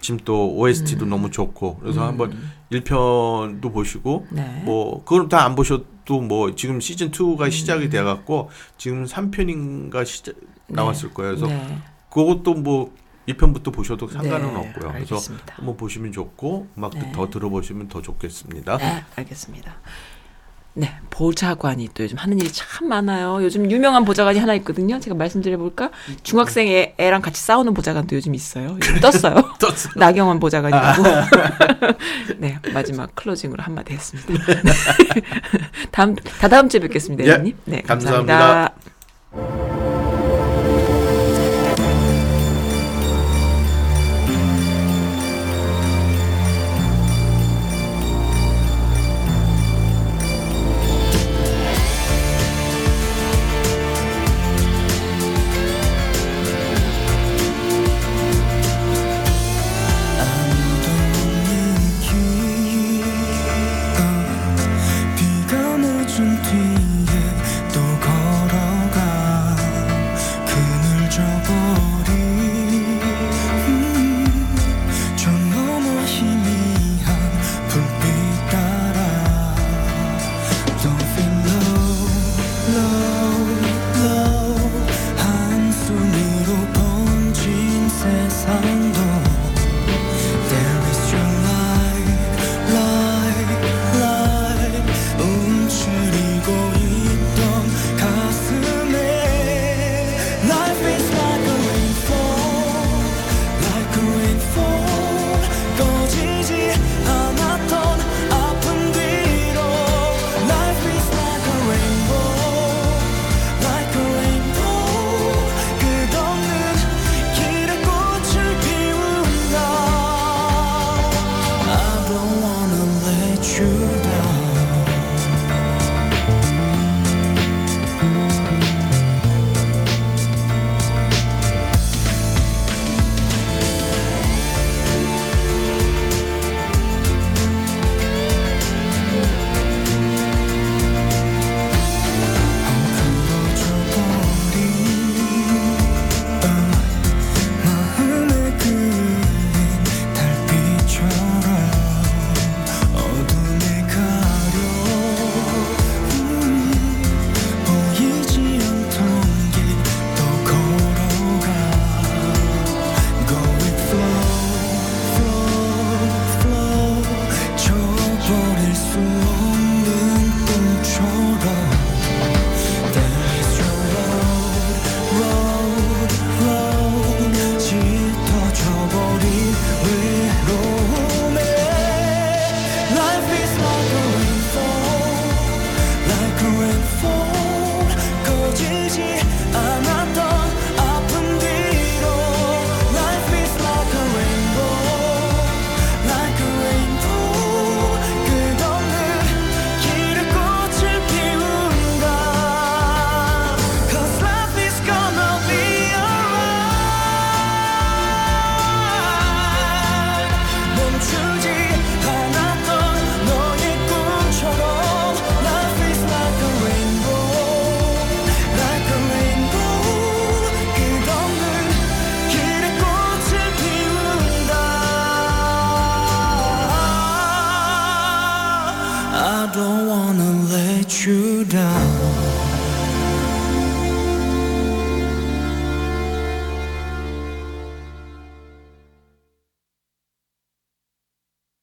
지금 또 OST도 음. 너무 좋고 그래서 한번 1편도 보시고 네. 뭐 그걸 다 안 보셔도 뭐 지금 시즌 2가 음. 시작이 돼 갖고 지금 3편인가 시작 나왔을 거예요. 그래서 네. 그것도 뭐 1편부터 보셔도 상관은 네, 없고요. 그래서 알겠습니다. 한번 보시면 좋고 음악도 네. 더 들어보시면 더 좋겠습니다. 네, 알겠습니다. 네, 보좌관이 또 요즘 하는 일이 참 많아요. 요즘 유명한 보좌관이 하나 있거든요. 제가 말씀드려볼까? 중학생 애, 애랑 같이 싸우는 보좌관도 요즘 있어요. 요즘 떴어요. 떴어요. 나경원 보좌관이라고. 네, 마지막 클로징으로 한마디 했습니다. 다음, 다 다음 주에 뵙겠습니다, 예, 애님. 네, 감사합니다. 감사합니다.